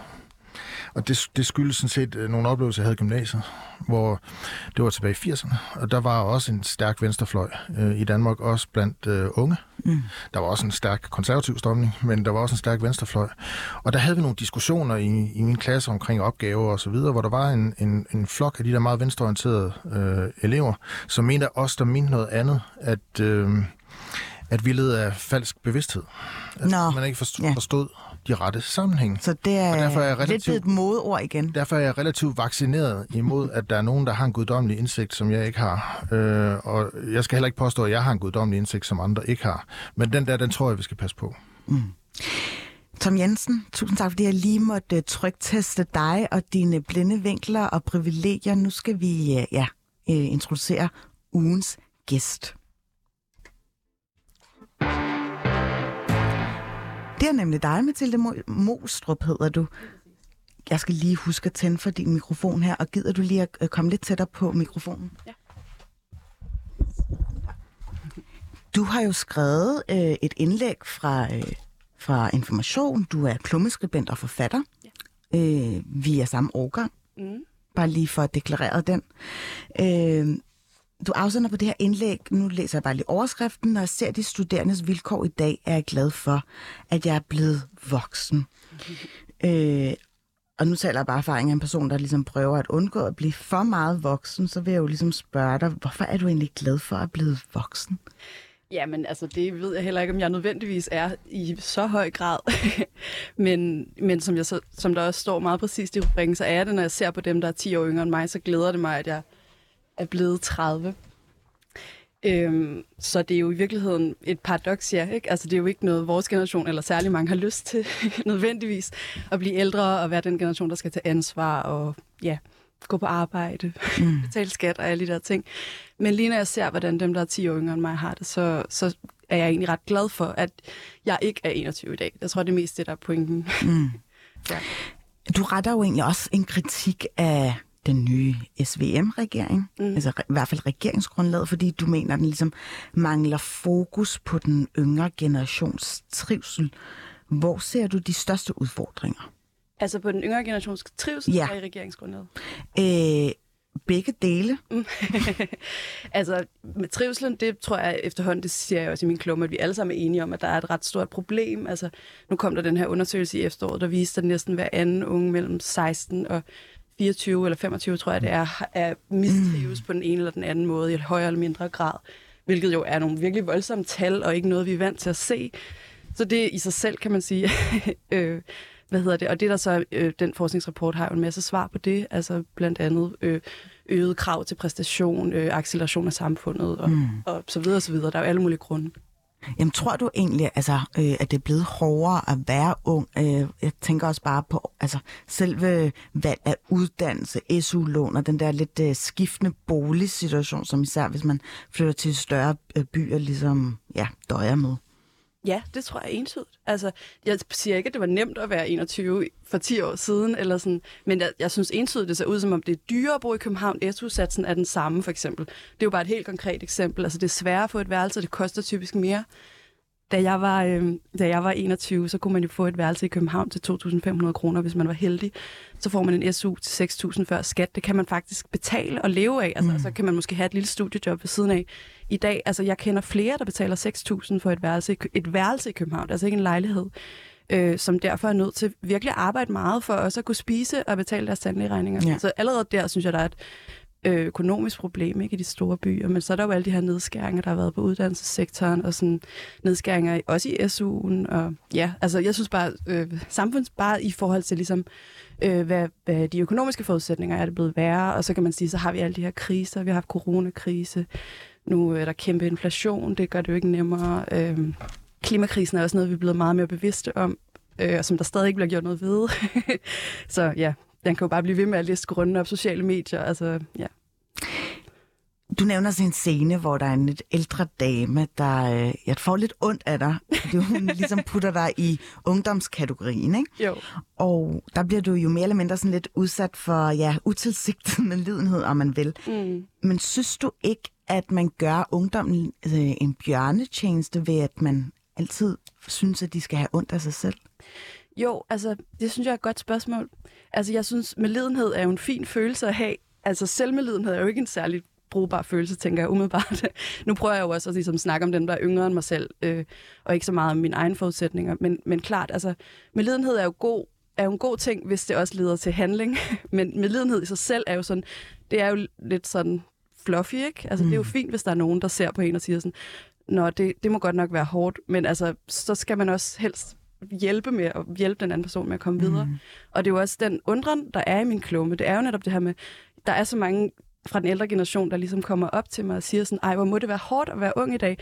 Og det, det skyldes sådan set øh, nogle oplevelser, jeg havde i gymnasiet, hvor det var tilbage i 80'erne, og der var også en stærk venstrefløj øh, i Danmark, også blandt øh, unge. Mm. Der var også en stærk konservativ strømning, men der var også en stærk venstrefløj. Og der havde vi nogle diskussioner i, i min klasse omkring opgaver og så videre, hvor der var en, en, en flok af de der meget venstreorienterede øh, elever, som mente os, der mente noget andet, at... Øh, at vi led af falsk bevidsthed. At Nå, man ikke forstod, ja. forstod de rette sammenhæng. Så det er, derfor er jeg relativt, lidt et modord igen. Derfor er jeg relativt vaccineret imod, at der er nogen, der har en guddommelig indsigt, som jeg ikke har. Øh, og jeg skal heller ikke påstå, at jeg har en guddommelig indsigt, som andre ikke har. Men den der, den tror jeg, vi skal passe på. Mm. Tom Jensen, tusind tak, fordi jeg lige måtte trykteste dig og dine blinde vinkler og privilegier. Nu skal vi øh, ja, øh, introducere ugens gæst. Det er nemlig dig, Mathilde Mostrup hedder du. Jeg skal lige huske at tænde for din mikrofon her, og gider du lige at øh, komme lidt tættere på mikrofonen? Ja. Du har jo skrevet øh, et indlæg fra, øh, fra Information. Du er klummeskribent og forfatter. Ja. Øh, vi er samme årgang. Mm. Bare lige for at deklarere den. Øh, du afsender på det her indlæg, nu læser jeg bare lige overskriften, når jeg ser de studerendes vilkår i dag, er jeg glad for, at jeg er blevet voksen. øh, og nu taler jeg bare erfaring af en person, der ligesom prøver at undgå at blive for meget voksen, så vil jeg jo ligesom spørge dig, hvorfor er du egentlig glad for at blive voksen? Jamen, altså, det ved jeg heller ikke, om jeg nødvendigvis er i så høj grad. men men som, jeg så, som der også står meget præcist i rubrikken, så er det, når jeg ser på dem, der er 10 år yngre end mig, så glæder det mig, at jeg er blevet 30. Øhm, så det er jo i virkeligheden et paradoks, ja. Ikke? Altså, det er jo ikke noget, vores generation eller særlig mange har lyst til nødvendigvis, at blive ældre og være den generation, der skal tage ansvar og ja, gå på arbejde, mm. betale skat og alle de der ting. Men lige når jeg ser, hvordan dem, der er 10 år yngre end mig, har det, så, så er jeg egentlig ret glad for, at jeg ikke er 21 i dag. Jeg tror, det er mest det, der er pointen. Mm. ja. Du retter jo egentlig også en kritik af den nye SVM-regering, mm. altså i hvert fald regeringsgrundlaget, fordi du mener, at den ligesom mangler fokus på den yngre generations trivsel. Hvor ser du de største udfordringer? Altså på den yngre generations trivsel ja. i regeringsgrundlaget? Øh, begge dele. Mm. altså med trivselen, det tror jeg efterhånden, det siger jeg også i min klumme, at vi alle sammen er enige om, at der er et ret stort problem. Altså nu kom der den her undersøgelse i efteråret, der viste, at næsten hver anden unge mellem 16 og 24 eller 25, tror jeg det er, er mistrives mm. på den ene eller den anden måde i et højere eller mindre grad. Hvilket jo er nogle virkelig voldsomme tal, og ikke noget, vi er vant til at se. Så det i sig selv, kan man sige. øh, hvad hedder det? Og det der så, øh, den forskningsrapport har jo en masse svar på det, altså blandt andet øh, øget krav til præstation, øh, acceleration af samfundet og, mm. og så videre og så videre. Der er jo alle mulige grunde. Jamen, tror du egentlig, altså, øh, at det er blevet hårdere at være ung? Øh, jeg tænker også bare på altså, selve valg af uddannelse, SU-lån og den der lidt øh, skiftende boligsituation, som især hvis man flytter til større øh, byer, ligesom ja, døjer med. Ja, det tror jeg entydigt. Altså, jeg siger ikke, at det var nemt at være 21 for 10 år siden, eller sådan, men jeg, jeg synes entydigt, det ser ud som om det er dyrere at bo i København. SU-satsen er den samme, for eksempel. Det er jo bare et helt konkret eksempel. Altså, det er sværere at få et værelse, og det koster typisk mere. Da jeg, var, øh, da jeg var 21, så kunne man jo få et værelse i København til 2.500 kroner, hvis man var heldig. Så får man en SU til 6.000 før skat. Det kan man faktisk betale og leve af. Altså, mm. Så kan man måske have et lille studiejob ved siden af. I dag, altså jeg kender flere, der betaler 6.000 for et værelse, et værelse i København, altså ikke en lejlighed, øh, som derfor er nødt til virkelig at arbejde meget for også at kunne spise og betale deres tandlægeregninger. Ja. Så allerede der synes jeg, der er et Øh, økonomisk problem ikke i de store byer, men så er der jo alle de her nedskæringer, der har været på uddannelsessektoren, og sådan nedskæringer også i SU'en, og ja, altså jeg synes bare, øh, samfunds bare i forhold til ligesom, øh, hvad, hvad de økonomiske forudsætninger er det blevet værre, og så kan man sige, så har vi alle de her kriser, vi har haft coronakrise, nu er der kæmpe inflation, det gør det jo ikke nemmere. Øh, klimakrisen er også noget, vi er blevet meget mere bevidste om, øh, og som der stadig ikke bliver gjort noget ved. så ja, den kan jo bare blive ved med at læse grunde op sociale medier. Altså, ja. Du nævner sådan en scene, hvor der er en lidt ældre dame, der øh, jeg får lidt ondt af dig, fordi hun ligesom putter dig i ungdomskategorien, ikke? Jo. Og der bliver du jo mere eller mindre sådan lidt udsat for ja, utilsigtet medlidenhed, om man vil. Mm. Men synes du ikke, at man gør ungdommen altså, en bjørnetjeneste ved, at man altid synes, at de skal have ondt af sig selv? Jo, altså, det synes jeg er et godt spørgsmål. Altså, jeg synes, medlidenhed er jo en fin følelse at have. Altså, selvmedlidenhed er jo ikke en særlig brugbar følelse, tænker jeg umiddelbart. nu prøver jeg jo også at ligesom, snakke om dem, der er yngre end mig selv, øh, og ikke så meget om mine egne forudsætninger. Men, men klart, altså, medlidenhed er jo god er jo en god ting, hvis det også leder til handling. Men medlidenhed i sig selv er jo sådan, det er jo lidt sådan fluffy, ikke? Altså, mm. det er jo mm. fint, hvis der er nogen, der ser på en og siger sådan, Nå, det, det må godt nok være hårdt, men altså, så skal man også helst hjælpe med at hjælpe den anden person med at komme mm. videre. Og det er jo også den undren, der er i min klumme. Det er jo netop det her med, der er så mange fra den ældre generation, der ligesom kommer op til mig og siger sådan, ej, hvor må det være hårdt at være ung i dag.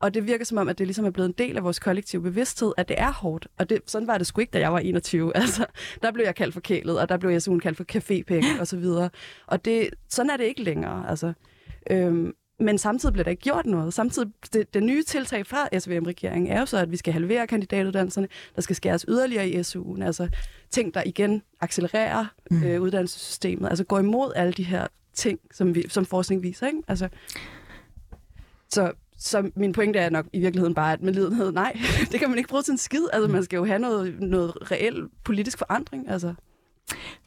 Og det virker som om, at det ligesom er blevet en del af vores kollektive bevidsthed, at det er hårdt. Og det, sådan var det sgu ikke, da jeg var 21. Altså, der blev jeg kaldt for kælet, og der blev jeg sådan kaldt for cafépenge og så videre. Og det, sådan er det ikke længere. Altså, øhm, men samtidig bliver der ikke gjort noget. Samtidig, det, det nye tiltag fra SVM-regeringen er jo så, at vi skal halvere kandidatuddannelserne, der skal skæres yderligere i SU'en, altså ting, der igen accelererer mm. øh, uddannelsessystemet, altså går imod alle de her ting, som, vi, som forskning viser. Ikke? Altså, så, så min pointe er nok i virkeligheden bare, at med lidenhed, nej, det kan man ikke bruge til en skid. Altså, man skal jo have noget, noget reel politisk forandring. Altså.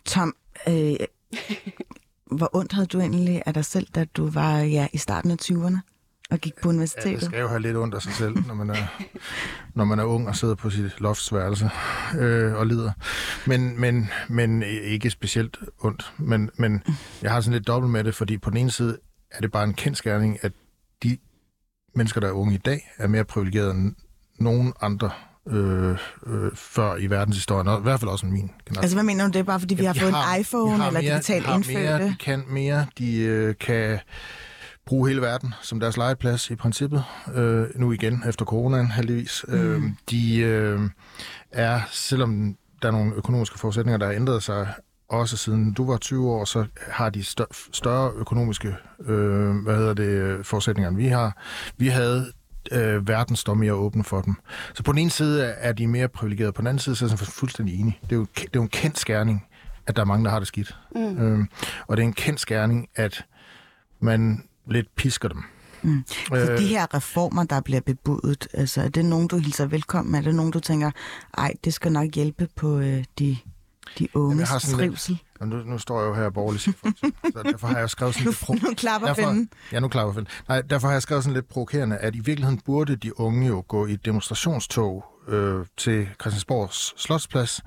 Tom, øh, hvor ondt havde du egentlig af dig selv, da du var ja, i starten af 20'erne og gik på universitetet? Ja, det skal jo have lidt ondt af sig selv, når man er, når man er ung og sidder på sit loftsværelse øh, og lider. Men, men, men ikke specielt ondt. Men, men jeg har sådan lidt dobbelt med det, fordi på den ene side er det bare en kendskærning, at de mennesker, der er unge i dag, er mere privilegerede end nogen andre øh, øh, før i verdenshistorien, og i hvert fald også min generation. Altså hvad mener du det? Bare fordi vi har fået har, en iPhone eller mere, digitalt indfødte? Mere, de kan mere, de øh, kan bruge hele verden som deres legeplads i princippet. Øh, nu igen efter coronaen heldigvis. Mm. Øh, de øh, er, selvom der er nogle økonomiske forudsætninger, der har ændret sig, også siden du var 20 år, så har de stør- større økonomiske øh, hvad hedder det, forudsætninger, end vi har. Vi havde øh, verden står mere åben for dem. Så på den ene side er de mere privilegerede, på den anden side så er jeg fuldstændig enig. Det er jo, det er jo en kendt skærning, at der er mange, der har det skidt. Mm. Øh, og det er en kendt skærning, at man lidt pisker dem. Mm. Så øh, de her reformer, der bliver bebudet, altså, er det nogen, du hilser velkommen? Er det nogen, du tænker, ej, det skal nok hjælpe på øh, de, de unges trivsel? Lidt, nu, nu står jeg jo her borgerlig så derfor har jeg skrevet sådan lidt... Pro- nu klapper derfor, Ja, nu klapper finden. Nej, derfor har jeg skrevet sådan lidt provokerende, at i virkeligheden burde de unge jo gå i demonstrationstog øh, til Christiansborgs Slotsplads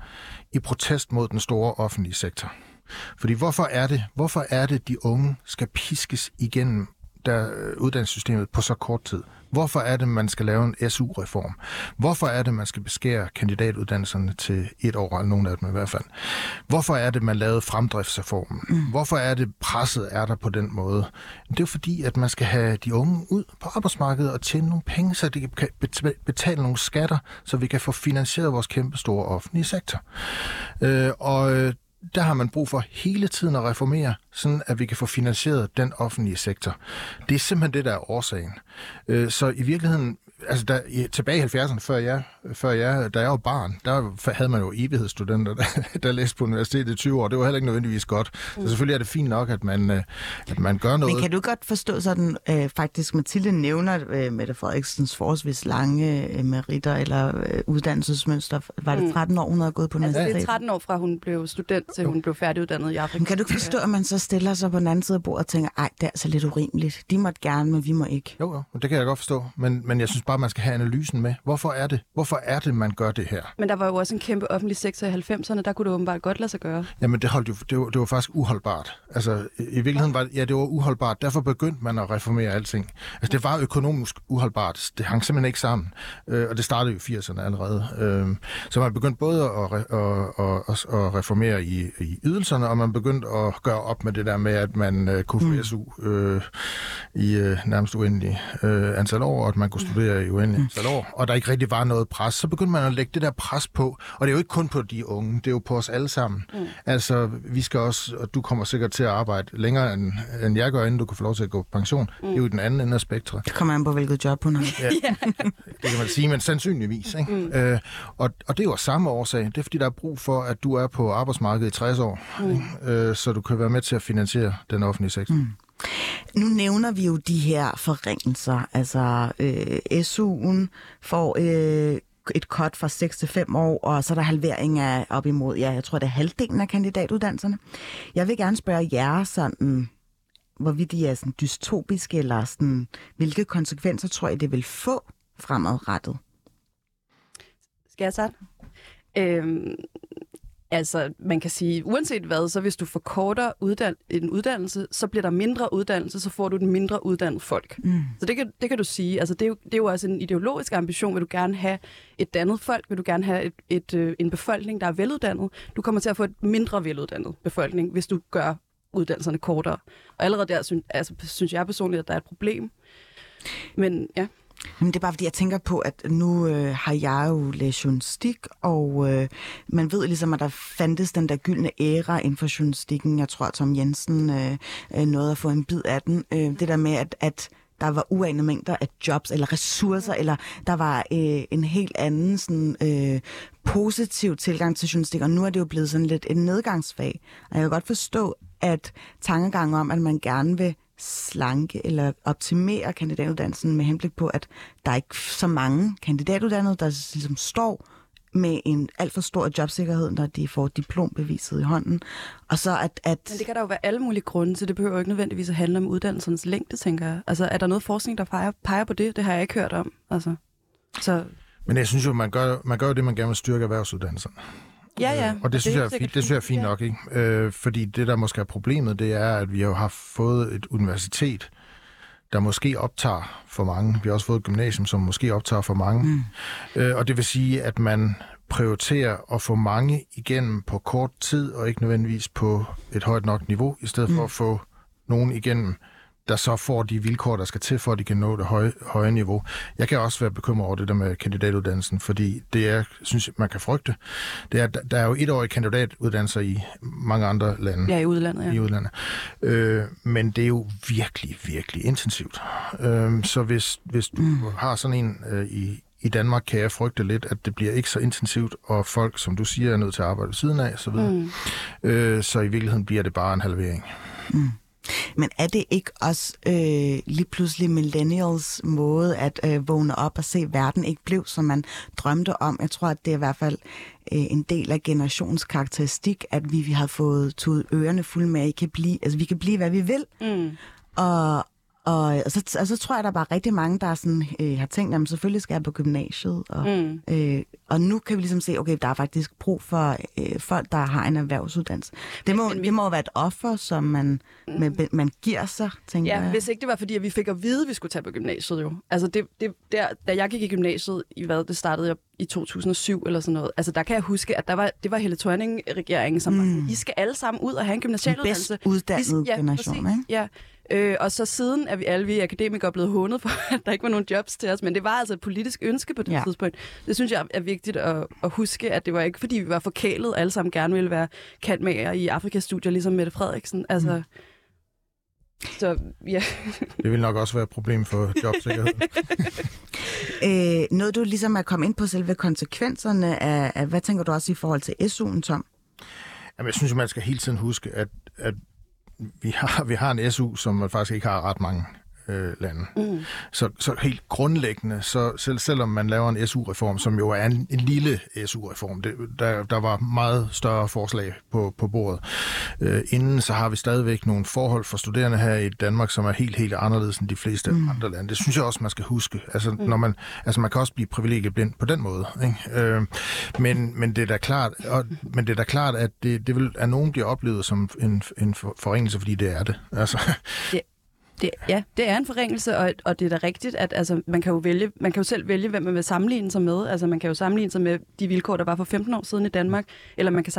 i protest mod den store offentlige sektor. Fordi hvorfor er det, hvorfor er det, de unge skal piskes igennem der, øh, uddannelsessystemet på så kort tid? Hvorfor er det, man skal lave en SU-reform? Hvorfor er det, man skal beskære kandidatuddannelserne til et år, eller nogle af dem i hvert fald? Hvorfor er det, man lavede fremdriftsreformen? Mm. Hvorfor er det, presset er der på den måde? Det er fordi, at man skal have de unge ud på arbejdsmarkedet og tjene nogle penge, så de kan betale nogle skatter, så vi kan få finansieret vores kæmpe store offentlige sektor. Øh, og øh, der har man brug for hele tiden at reformere, sådan at vi kan få finansieret den offentlige sektor. Det er simpelthen det, der er årsagen. Øh, så i virkeligheden, altså der, tilbage i 70'erne, før jeg, før jeg, da jeg var barn, der havde man jo evighedsstudenter, der, der læste på universitetet i 20 år. Det var heller ikke nødvendigvis godt. Så mm. selvfølgelig er det fint nok, at man, øh, at man gør noget. Men kan du godt forstå sådan, øh, faktisk Mathilde nævner øh, Mette Frederiksens forholdsvis lange øh, meritter eller øh, uddannelsesmønster. Var det 13 mm. år, hun havde gået på universitetet? Altså, det er 13 år fra hun blev student til hun blev færdiguddannet i Afrika. Men kan du ikke forstå, at man så stiller sig på den anden side af bordet og tænker, ej, det er altså lidt urimeligt. De måtte gerne, men vi må ikke. Jo, jo, det kan jeg godt forstå. Men, men jeg synes bare, man skal have analysen med. Hvorfor er det? Hvorfor er det, man gør det her? Men der var jo også en kæmpe offentlig sektor i 90'erne, der kunne det åbenbart godt lade sig gøre. Jamen, det, holdt jo, det, var, det var faktisk uholdbart. Altså, i virkeligheden var ja, det var uholdbart. Derfor begyndte man at reformere alting. Altså, det var økonomisk uholdbart. Det hang simpelthen ikke sammen. Øh, og det startede jo i 80'erne allerede. Øh, så man begyndte både at, at, at, at reformere i, i ydelserne, og man begyndte at gøre op med det der med, at man øh, kunne få mm. SU øh, i øh, nærmest uendelig øh, antal år, og at man kunne studere i uendelig mm. år, og der ikke rigtig var noget pres. Så begyndte man at lægge det der pres på, og det er jo ikke kun på de unge, det er jo på os alle sammen. Mm. Altså, vi skal også, og du kommer sikkert til at arbejde længere, end, end jeg gør, inden du kan få lov til at gå på pension. Mm. Det er jo den anden ende af spektret. Det kommer an på, hvilket job hun har. Ja, det kan man sige, men sandsynligvis. Ikke? Mm. Øh, og, og det er jo samme årsag. Det er, fordi der er brug for, at du er på arbejdsmarkedet i 60 år, mm. ikke? Øh, så du kan være med til at finansiere den offentlige sektor. Mm. Nu nævner vi jo de her forringelser. Altså øh, SU'en får øh, et cut fra 6 til 5 år, og så er der halvering af op imod, ja, jeg tror, det er halvdelen af kandidatuddannelserne. Jeg vil gerne spørge jer sådan, hvorvidt de er sådan dystopiske, eller sådan, hvilke konsekvenser tror I, det vil få fremadrettet? Skal jeg starte? Øhm, Altså, man kan sige, uanset hvad, så hvis du forkorter uddan- en uddannelse, så bliver der mindre uddannelse, så får du den mindre uddannet folk. Mm. Så det kan, det kan du sige. Altså, det, er jo, det er jo også en ideologisk ambition. Vil du gerne have et dannet folk? Vil du gerne have et, et, øh, en befolkning, der er veluddannet? Du kommer til at få et mindre veluddannet befolkning, hvis du gør uddannelserne kortere. Og allerede der synes, altså, synes jeg personligt, at der er et problem. Men ja. Jamen, det er bare fordi, jeg tænker på, at nu øh, har jeg jo læst journalistik, og øh, man ved ligesom, at der fandtes den der gyldne æra inden for journalistikken. Jeg tror, altså, at Tom Jensen øh, øh, nåede at få en bid af den. Øh, det der med, at, at der var uanede mængder af jobs eller ressourcer, eller der var øh, en helt anden sådan, øh, positiv tilgang til journalistik, og nu er det jo blevet sådan lidt en nedgangsfag. Og jeg kan godt forstå, at tankegangen om, at man gerne vil slanke eller optimere kandidatuddannelsen med henblik på, at der er ikke så mange kandidatuddannede, der ligesom står med en alt for stor jobsikkerhed, når de får diplombeviset i hånden. Og så at, at... Men det kan der jo være alle mulige grunde til. Det behøver jo ikke nødvendigvis at handle om uddannelsernes længde, tænker jeg. Altså, er der noget forskning, der peger, peger på det? Det har jeg ikke hørt om. Altså, så... Men jeg synes jo, man gør, man gør det, man gerne vil styrke erhvervsuddannelserne. Ja, ja. Øh, og det, det synes, jeg, er fint, det synes jeg er fint ja. nok, ikke? Øh, fordi det, der måske er problemet, det er, at vi har fået et universitet, der måske optager for mange. Vi har også fået et gymnasium, som måske optager for mange. Mm. Øh, og det vil sige, at man prioriterer at få mange igennem på kort tid, og ikke nødvendigvis på et højt nok niveau, i stedet mm. for at få nogen igennem der så får de vilkår, der skal til, for at de kan nå det høje, høje niveau. Jeg kan også være bekymret over det der med kandidatuddannelsen, fordi det er, synes man kan frygte, det er, der er jo etårige kandidatuddannelser i mange andre lande. Ja, i udlandet, ja. I udlandet. Øh, men det er jo virkelig, virkelig intensivt. Øh, så hvis, hvis du mm. har sådan en øh, i, i Danmark kan jeg frygte lidt, at det bliver ikke så intensivt, og folk, som du siger, er nødt til at arbejde ved siden af, så videre. Mm. Øh, så i virkeligheden bliver det bare en halvering. Mm. Men er det ikke også øh, lige pludselig millennials måde at øh, vågne op og se, at verden ikke blev, som man drømte om? Jeg tror, at det er i hvert fald øh, en del af generationskarakteristik, at vi, vi har fået tudet ørerne fulde med, at I kan blive, altså, vi kan blive, hvad vi vil. Mm. Og, og, og, så, og så tror jeg, der er bare rigtig mange, der sådan, øh, har tænkt, at selvfølgelig skal jeg på gymnasiet. Og, mm. øh, og nu kan vi ligesom se, okay, der er faktisk brug for øh, folk, der har en erhvervsuddannelse. Det må, det må være et offer, som man, mm. man, man giver sig, tænker ja, jeg. hvis ikke det var, fordi at vi fik at vide, at vi skulle tage på gymnasiet jo. Altså, det, det, der, da jeg gik i gymnasiet, i hvad, det startede jeg i 2007 eller sådan noget. Altså, der kan jeg huske, at der var, det var Helle Thorning-regeringen, som mm. var I skal alle sammen ud og have en gymnasialuddannelse. Bedst uddannede ja, generation, præcis, ikke? Ja, Øh, og så siden er vi alle vi akademikere blevet hånet for, at der ikke var nogen jobs til os. Men det var altså et politisk ønske på det ja. tidspunkt. Det synes jeg er vigtigt at, at huske, at det var ikke, fordi vi var forkælet, alle sammen gerne ville være kantmager i Afrikastudier, ligesom Mette Frederiksen. Altså, mm. Så ja. det vil nok også være et problem for jobsikkerhed. øh, noget du ligesom er kommet ind på selve konsekvenserne af, af, hvad tænker du også i forhold til SU'en, Tom? Jamen, jeg synes, man skal hele tiden huske, at, at vi har, vi har en SU, som man faktisk ikke har ret mange øh, lande. Mm. Så, så helt grundlæggende, så selv, selvom man laver en SU-reform, som jo er en, en lille SU-reform, det, der, der var meget større forslag på, på bordet. Øh, inden så har vi stadigvæk nogle forhold for studerende her i Danmark, som er helt, helt anderledes end de fleste mm. andre lande. Det synes jeg også, man skal huske. Altså, mm. når man, altså man kan også blive privilegieblind på den måde. Ikke? Øh, men, men det er da klart, og, men det er da klart, at det, det vil, at nogen bliver oplevet som en, en forringelse, fordi det er det. Altså. Yeah. Det, ja, det er en forringelse, og, og det er da rigtigt, at altså, man, kan jo vælge, man kan jo selv vælge, hvem man vil sammenligne sig med. Altså, man kan jo sammenligne sig med de vilkår, der var for 15 år siden i Danmark, eller man kan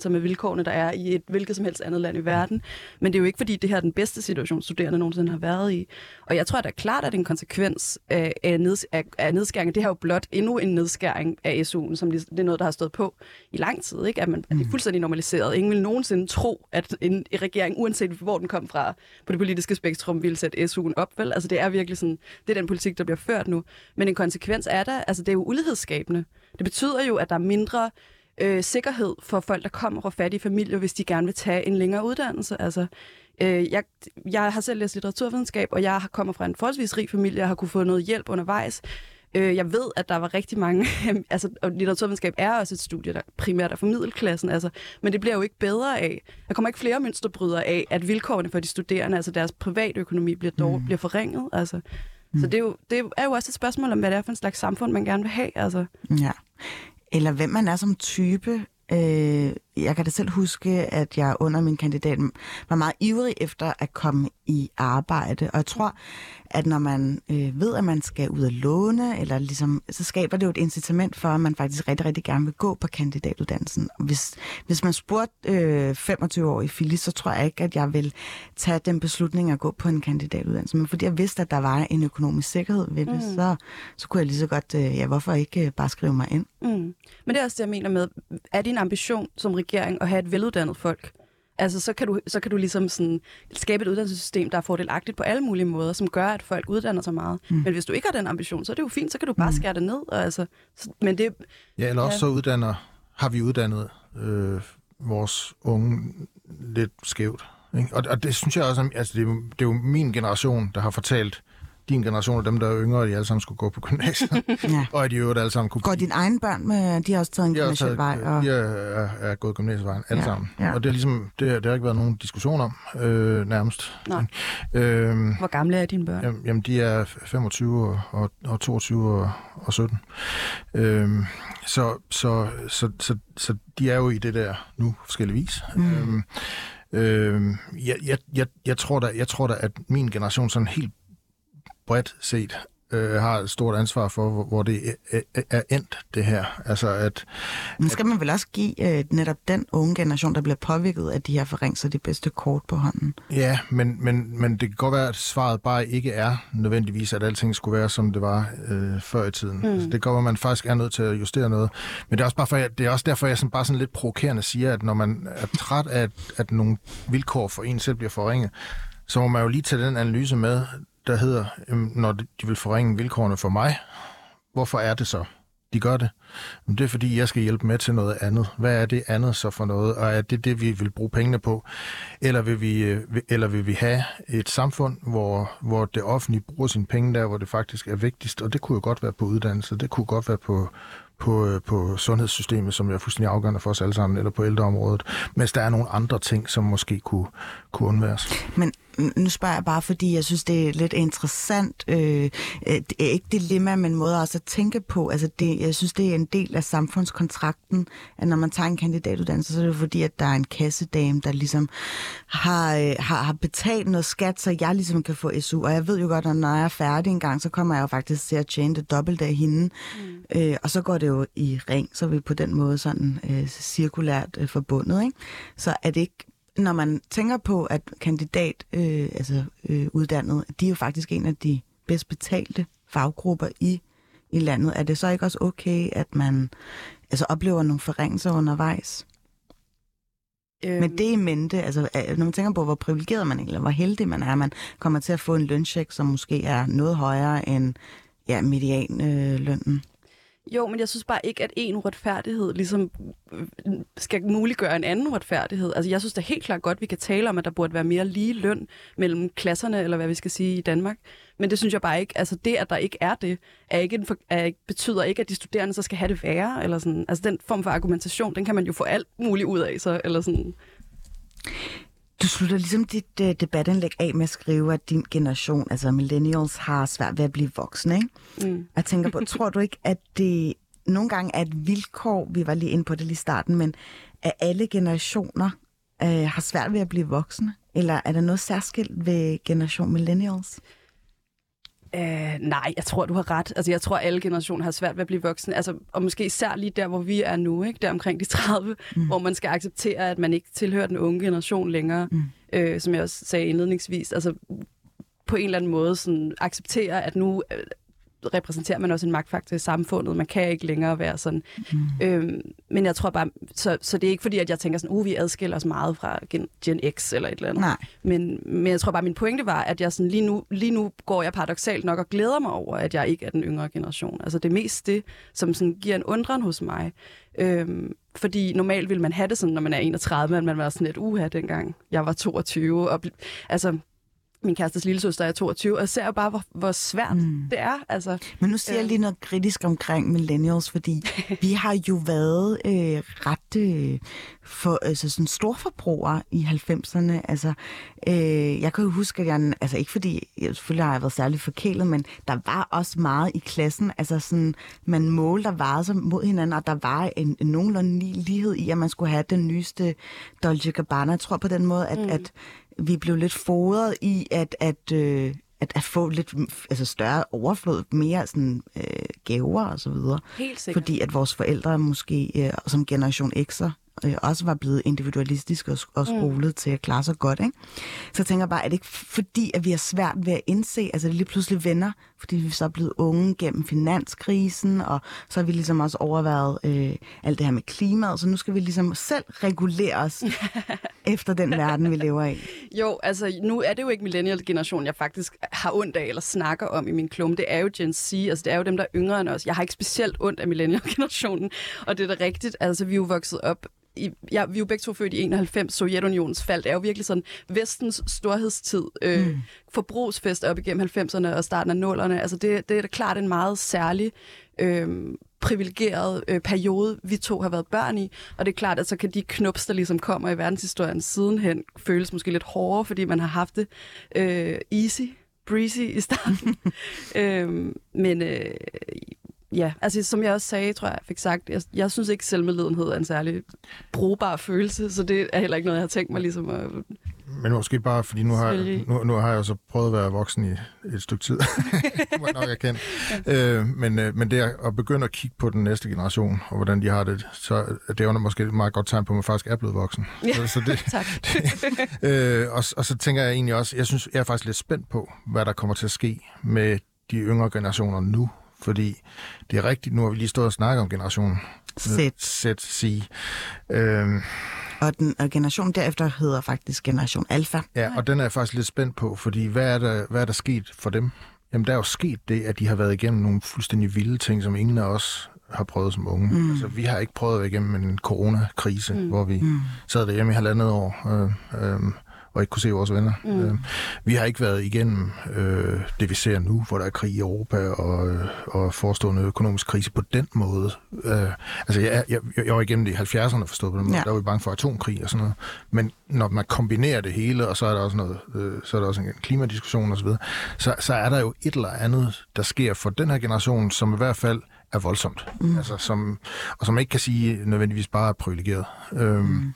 sig med vilkårene, der er i et hvilket som helst andet land i verden. Men det er jo ikke, fordi det her er den bedste situation, studerende nogensinde har været i. Og jeg tror at det er klart, at det er en konsekvens af, neds, af, af nedskæringen. Det her er jo blot endnu en nedskæring af SU'en, som det er noget, der har stået på i lang tid. Ikke? At, man, at det er mm. fuldstændig normaliseret. Ingen vil nogensinde tro, at en, en regering, uanset hvor den kom fra på det politiske spektrum, ville sætte SU'en op. Vel? Altså, det er virkelig sådan, det er den politik, der bliver ført nu. Men en konsekvens er der, altså det er jo ulighedsskabende. Det betyder jo, at der er mindre øh, sikkerhed for folk, der kommer fra fattige familier, hvis de gerne vil tage en længere uddannelse. Altså, øh, jeg, jeg har selv læst litteraturvidenskab, og jeg kommer fra en forholdsvis rig familie, og har kunne få noget hjælp undervejs. Øh, jeg ved, at der var rigtig mange... altså, og litteraturvidenskab er også et studie, der primært er for middelklassen, altså, men det bliver jo ikke bedre af. Der kommer ikke flere mønsterbrydere af, at vilkårene for de studerende, altså deres private økonomi, bliver, dog, mm. bliver forringet. Altså. Mm. Så det er, jo, det er jo også et spørgsmål om, hvad det er for en slags samfund, man gerne vil have. Altså. Ja eller hvem man er som type. Øh, jeg kan da selv huske, at jeg under min kandidat var meget ivrig efter at komme i arbejde. Og jeg tror, at når man øh, ved, at man skal ud og låne, eller ligesom, så skaber det jo et incitament for, at man faktisk rigtig, rigtig gerne vil gå på kandidatuddannelsen. Hvis, hvis man spurgte øh, 25 år i Philly, så tror jeg ikke, at jeg vil tage den beslutning at gå på en kandidatuddannelse. Men fordi jeg vidste, at der var en økonomisk sikkerhed ved det, mm. så, så kunne jeg lige så godt, øh, ja, hvorfor ikke øh, bare skrive mig ind? Mm. Men det er også det, jeg mener med, er din ambition som regering at have et veluddannet folk? Altså, så kan du, så kan du ligesom sådan skabe et uddannelsessystem, der er fordelagtigt på alle mulige måder, som gør, at folk uddanner sig meget. Mm. Men hvis du ikke har den ambition, så er det jo fint, så kan du bare mm. skære det ned. Og altså, så, men det, ja, eller også ja. så uddanner, har vi uddannet øh, vores unge lidt skævt. Ikke? Og, og det synes jeg også, altså det, er, det er jo min generation, der har fortalt din generation og dem, der er yngre, de alle sammen skulle gå på gymnasiet. ja. og at de øvrigt alle sammen kunne... Går dine egne børn med, de har også taget en gymnasievej? Og... De er, er, er gået gymnasievejen, alle ja. sammen. Ja. Og det er ligesom, det, det har ikke været nogen diskussion om, øh, nærmest. Nej. Øhm, Hvor gamle er dine børn? Jamen, de er 25 og, og, og 22 og, og 17. Øhm, så, så, så, så, så de er jo i det der nu forskelligvis. Mm. Øhm, øhm, jeg, jeg, jeg, jeg, tror da, jeg tror da, at min generation sådan helt bredt set øh, har et stort ansvar for, hvor, hvor det er, er, endt, det her. Altså at... Men skal man vel også give øh, netop den unge generation, der bliver påvirket af de her forringelser, de bedste kort på hånden? Ja, men, men, men det kan godt være, at svaret bare ikke er nødvendigvis, at alting skulle være, som det var øh, før i tiden. Mm. Altså, det går, at man faktisk er nødt til at justere noget. Men det er også, bare for, det er også derfor, jeg sådan, bare sådan lidt provokerende siger, at når man er træt af, at nogle vilkår for en selv bliver forringet, så må man jo lige tage den analyse med, der hedder, øhm, når de vil forringe vilkårene for mig, hvorfor er det så, de gør det? Men det er fordi, jeg skal hjælpe med til noget andet. Hvad er det andet så for noget? Og er det det, vi vil bruge pengene på? Eller vil vi, øh, eller vil vi have et samfund, hvor, hvor det offentlige bruger sine penge der, hvor det faktisk er vigtigst? Og det kunne jo godt være på uddannelse, det kunne godt være på, på, øh, på sundhedssystemet, som er fuldstændig afgørende for os alle sammen, eller på ældreområdet, mens der er nogle andre ting, som måske kunne, kunne undværes. Men nu spørger jeg bare, fordi jeg synes, det er lidt interessant. Øh, det er ikke dilemma, men måde også at tænke på. Altså det, jeg synes, det er en del af samfundskontrakten, at når man tager en kandidatuddannelse, så er det fordi, at der er en kassedame, der ligesom har, øh, har, har betalt noget skat, så jeg ligesom kan få SU. Og jeg ved jo godt, at når jeg er færdig en gang, så kommer jeg jo faktisk til at tjene det dobbelt af hende. Mm. Øh, og så går det jo i ring, så er vi på den måde sådan øh, cirkulært øh, forbundet. Ikke? Så er det ikke når man tænker på, at kandidat øh, altså, øh, uddannet, de er jo faktisk en af de bedst betalte faggrupper i, i landet, er det så ikke også okay, at man altså, oplever nogle forringelser undervejs? Øhm. Med det i mente, altså, når man tænker på, hvor privilegeret man er, hvor heldig man er, man kommer til at få en løncheck, som måske er noget højere end ja, medianlønnen. Øh, lønnen. Jo, men jeg synes bare ikke, at en uretfærdighed ligesom øh, skal muliggøre en anden uretfærdighed. Altså, jeg synes da helt klart godt, at vi kan tale om, at der burde være mere lige løn mellem klasserne, eller hvad vi skal sige, i Danmark. Men det synes jeg bare ikke. Altså, det, at der ikke er det, er ikke en for, er, betyder ikke, at de studerende så skal have det værre. Eller sådan. Altså, den form for argumentation, den kan man jo få alt muligt ud af. Så, eller sådan. Du slutter ligesom dit uh, debatindlæg af med at skrive, at din generation, altså millennials, har svært ved at blive voksne. Ikke? Mm. Jeg tænker på, tror du ikke, at det nogle gange er et vilkår, vi var lige inde på det lige i starten, men at alle generationer uh, har svært ved at blive voksne? Eller er der noget særskilt ved generation millennials? Uh, nej, jeg tror, du har ret. Altså, jeg tror, alle generationer har svært ved at blive voksne. Altså, og måske især lige der, hvor vi er nu, ikke? der omkring de 30, mm. hvor man skal acceptere, at man ikke tilhører den unge generation længere. Mm. Uh, som jeg også sagde indledningsvis. Altså, på en eller anden måde sådan, acceptere, at nu repræsenterer man også en magtfaktor i samfundet. Man kan ikke længere være sådan. Mm. Øhm, men jeg tror bare, så, så det er ikke fordi, at jeg tænker sådan, uh, vi adskiller os meget fra Gen, Gen X eller et eller andet. Nej. Men, men jeg tror bare, min pointe var, at jeg sådan, lige, nu, lige nu går jeg paradoxalt nok og glæder mig over, at jeg ikke er den yngre generation. Altså det er mest det, som sådan giver en undren hos mig. Øhm, fordi normalt vil man have det sådan, når man er 31, men man var sådan lidt uha dengang. Jeg var 22, og altså, min kærestes lille søster er 22, og ser bare, hvor, hvor svært mm. det er. Altså, Men nu siger øh... jeg lige noget kritisk omkring millennials, fordi vi har jo været øh, ret øh, for, altså sådan storforbrugere i 90'erne. Altså, øh, jeg kan jo huske, at jeg, altså ikke fordi, jeg, selvfølgelig har jeg været særlig forkælet, men der var også meget i klassen, altså sådan, man målte varer sig mod hinanden, og der var en, en nogenlunde lighed i, at man skulle have den nyeste Dolce Gabbana. Jeg tror på den måde, at, mm. at vi blev lidt fodret i at, at, øh, at, at få lidt altså større overflod, mere sådan, øh, gaver og så videre. Helt sikkert. Fordi at vores forældre måske øh, som generation X'er øh, også var blevet individualistisk og, og mm. skolet mm. til at klare sig godt. Ikke? Så jeg tænker bare, er det ikke fordi, at vi har svært ved at indse, altså det lige pludselig vender, fordi vi så er blevet unge gennem finanskrisen, og så har vi ligesom også overvejet øh, alt det her med klimaet, så nu skal vi ligesom selv regulere os efter den verden, vi lever i. Jo, altså nu er det jo ikke millennial-generationen, jeg faktisk har ondt af eller snakker om i min klum. Det er jo Gen Z, altså det er jo dem, der er yngre end os. Jeg har ikke specielt ondt af millennial-generationen, og det er da rigtigt. Altså vi er jo vokset op i, ja, vi er jo begge to født i 91, Sovjetunionens fald. Det er jo virkelig sådan vestens storhedstid, øh, mm. forbrugsfest op igennem 90'erne og starten af 0'erne. Altså det, det er da klart en meget særlig øh, privilegeret øh, periode, vi to har været børn i. Og det er klart, at så kan de knups, der ligesom kommer i verdenshistorien sidenhen, føles måske lidt hårdere, fordi man har haft det øh, easy, breezy i starten. øh, men øh, Ja, altså som jeg også sagde, tror jeg, jeg fik sagt, jeg, jeg synes ikke, selvmedledenhed er en særlig brugbar følelse, så det er heller ikke noget, jeg har tænkt mig ligesom at men måske bare, fordi nu har, jeg, nu, nu har jeg jo så prøvet at være voksen i et stykke tid. det må jeg nok erkende. øh, men, øh, men det at begynde at kigge på den næste generation, og hvordan de har det, så det er jo måske et meget godt tegn på, at man faktisk er blevet voksen. Ja, Så, så det, Tak. øh, og, og så tænker jeg egentlig også, jeg synes, jeg er faktisk lidt spændt på, hvad der kommer til at ske med de yngre generationer nu. Fordi det er rigtigt, nu har vi lige stået og snakket om generationen Z. Z, C. Øh, Og, den, og generationen derefter hedder faktisk generation alfa. Ja, og den er jeg faktisk lidt spændt på, fordi hvad er der, hvad er der sket for dem? Jamen, der er jo sket det, at de har været igennem nogle fuldstændig vilde ting, som ingen af os har prøvet som unge. Mm. Altså, vi har ikke prøvet at være igennem en coronakrise, mm. hvor vi mm. sad derhjemme i halvandet år øh, øh, og ikke kunne se vores venner. Mm. Øh, vi har ikke været igennem øh, det, vi ser nu, hvor der er krig i Europa og, øh, og forestående økonomisk krise på den måde. Øh, altså, jeg, jeg, jeg var igennem det i 70'erne forstået på den måde. Ja. Der var vi bange for atomkrig og sådan noget. Men når man kombinerer det hele, og så er der også noget, øh, så er der også en klimadiskussion osv., så, så, så er der jo et eller andet, der sker for den her generation, som i hvert fald er voldsomt. Mm. Altså, som, og som man ikke kan sige nødvendigvis bare er privilegeret. Øhm, mm.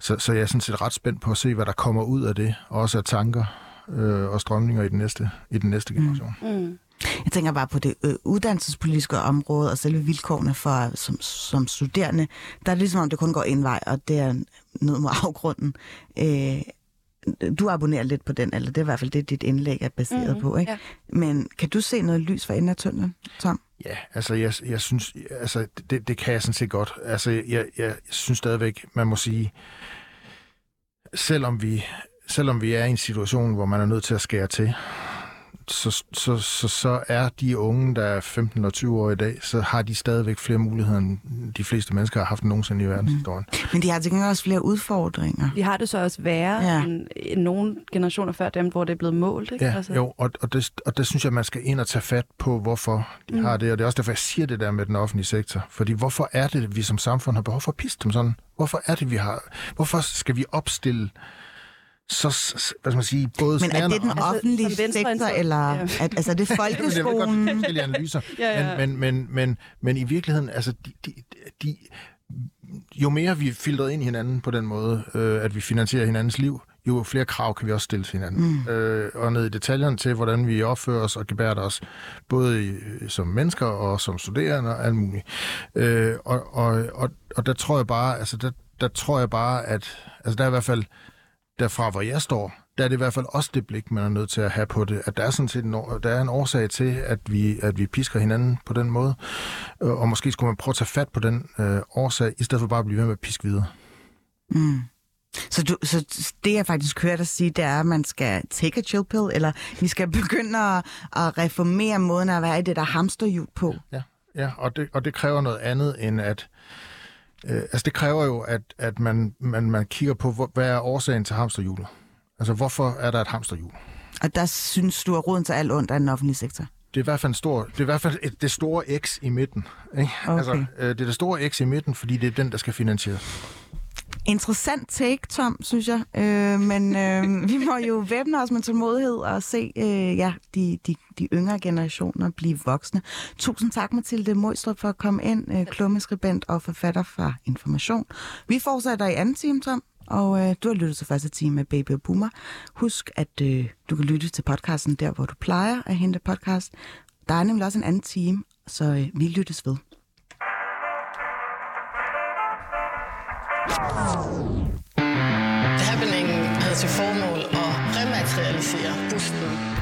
så, så jeg er sådan set ret spændt på at se, hvad der kommer ud af det, og også af tanker øh, og strømninger i den næste, i den næste generation. Mm. Mm. Jeg tænker bare på det øh, uddannelsespolitiske område og selve vilkårene for som, som studerende. Der er det ligesom om, det kun går en vej, og det er ned mod afgrunden. Øh, du abonnerer lidt på den, eller det er i hvert fald det, dit indlæg er baseret Mhm, på. Ikke? ja. Men kan du se noget lys for enden af tunnelen, Tom? Ja, altså jeg, jeg synes, altså det, det kan jeg sådan set godt. Altså jeg, jeg synes stadigvæk, man må sige, selvom vi, selvom vi er i en situation, hvor man er nødt til at skære til, så, så, så, så er de unge, der er 15 eller 20 år i dag, så har de stadigvæk flere muligheder, end de fleste mennesker har haft nogensinde i verdenshistorien. Men de har til gengæld også flere udfordringer. De har det så også værre Ja. end, end nogle generationer før dem, hvor det er blevet målt. Ikke? Ja, jo, og, og, det, og det synes jeg, man skal ind og tage fat på, hvorfor de mm. har det. Og det er også derfor, jeg siger det der med den offentlige sektor. Fordi hvorfor er det, at vi som samfund har behov for at pisse dem sådan? Hvorfor er det, vi har... Hvorfor skal vi opstille så, hvad skal man sige, både Men er det den offentlige som sektor, eller Ja. at, altså er det Men jeg ved godt, er folkeskolen? analyser. Ja, ja. Men, men, men, men, men i virkeligheden, altså, de, de, de, jo mere vi er filtreret ind i hinanden på den måde, øh, at vi finansierer hinandens liv, jo flere krav kan vi også stille til hinanden. Mm. Øh, og ned i detaljerne til, hvordan vi opfører os og gebærer os, både i, som mennesker og som studerende og alt muligt. Øh, og, og, og, og der tror jeg bare, altså der, der tror jeg bare, at altså der er i hvert fald derfra, hvor jeg står, der er det i hvert fald også det blik, man er nødt til at have på det, at der er sådan set en, der er en årsag til, at vi, at vi pisker hinanden på den måde, Øh, og måske skulle man prøve at tage fat på den øh, årsag, i stedet for bare at blive ved med at piske videre. Mm. Så, du, så det, jeg faktisk hører dig sige, det er, at man skal take a chill pill, eller vi skal begynde at, at reformere måden at være i det der hamsterhjul på. Ja, ja og, det, og det kræver noget andet end at... Øh, altså det kræver jo, at, at man, man, man kigger på, hvor, hvad er årsagen til hamsterhjulet? Altså hvorfor er der et hamsterhjul? Og der synes du, at roden til alt ondt er den offentlige sektor. Det er i hvert fald, en stor, det er i hvert fald et, det store X i midten. Ikke? Okay. Altså, øh, det er det store X i midten, fordi det er den, der skal finansieres. Interessant take, Tom, synes jeg. Øh, men øh, vi må jo væbne os med tålmodighed og se øh, ja, de, de, de yngre generationer blive voksne. Tusind tak, Mathilde Møjstrup, for at komme ind. Øh, klummeskribent og forfatter fra Information. Vi fortsætter i anden time, Tom. Og øh, du har lyttet til første time med Baby og Boomer. Husk, at øh, du kan lytte til podcasten der, hvor du plejer at hente podcast. Der er nemlig også en anden time, så øh, vi lyttes ved. Happeningen havde til formål at rematerialisere busten.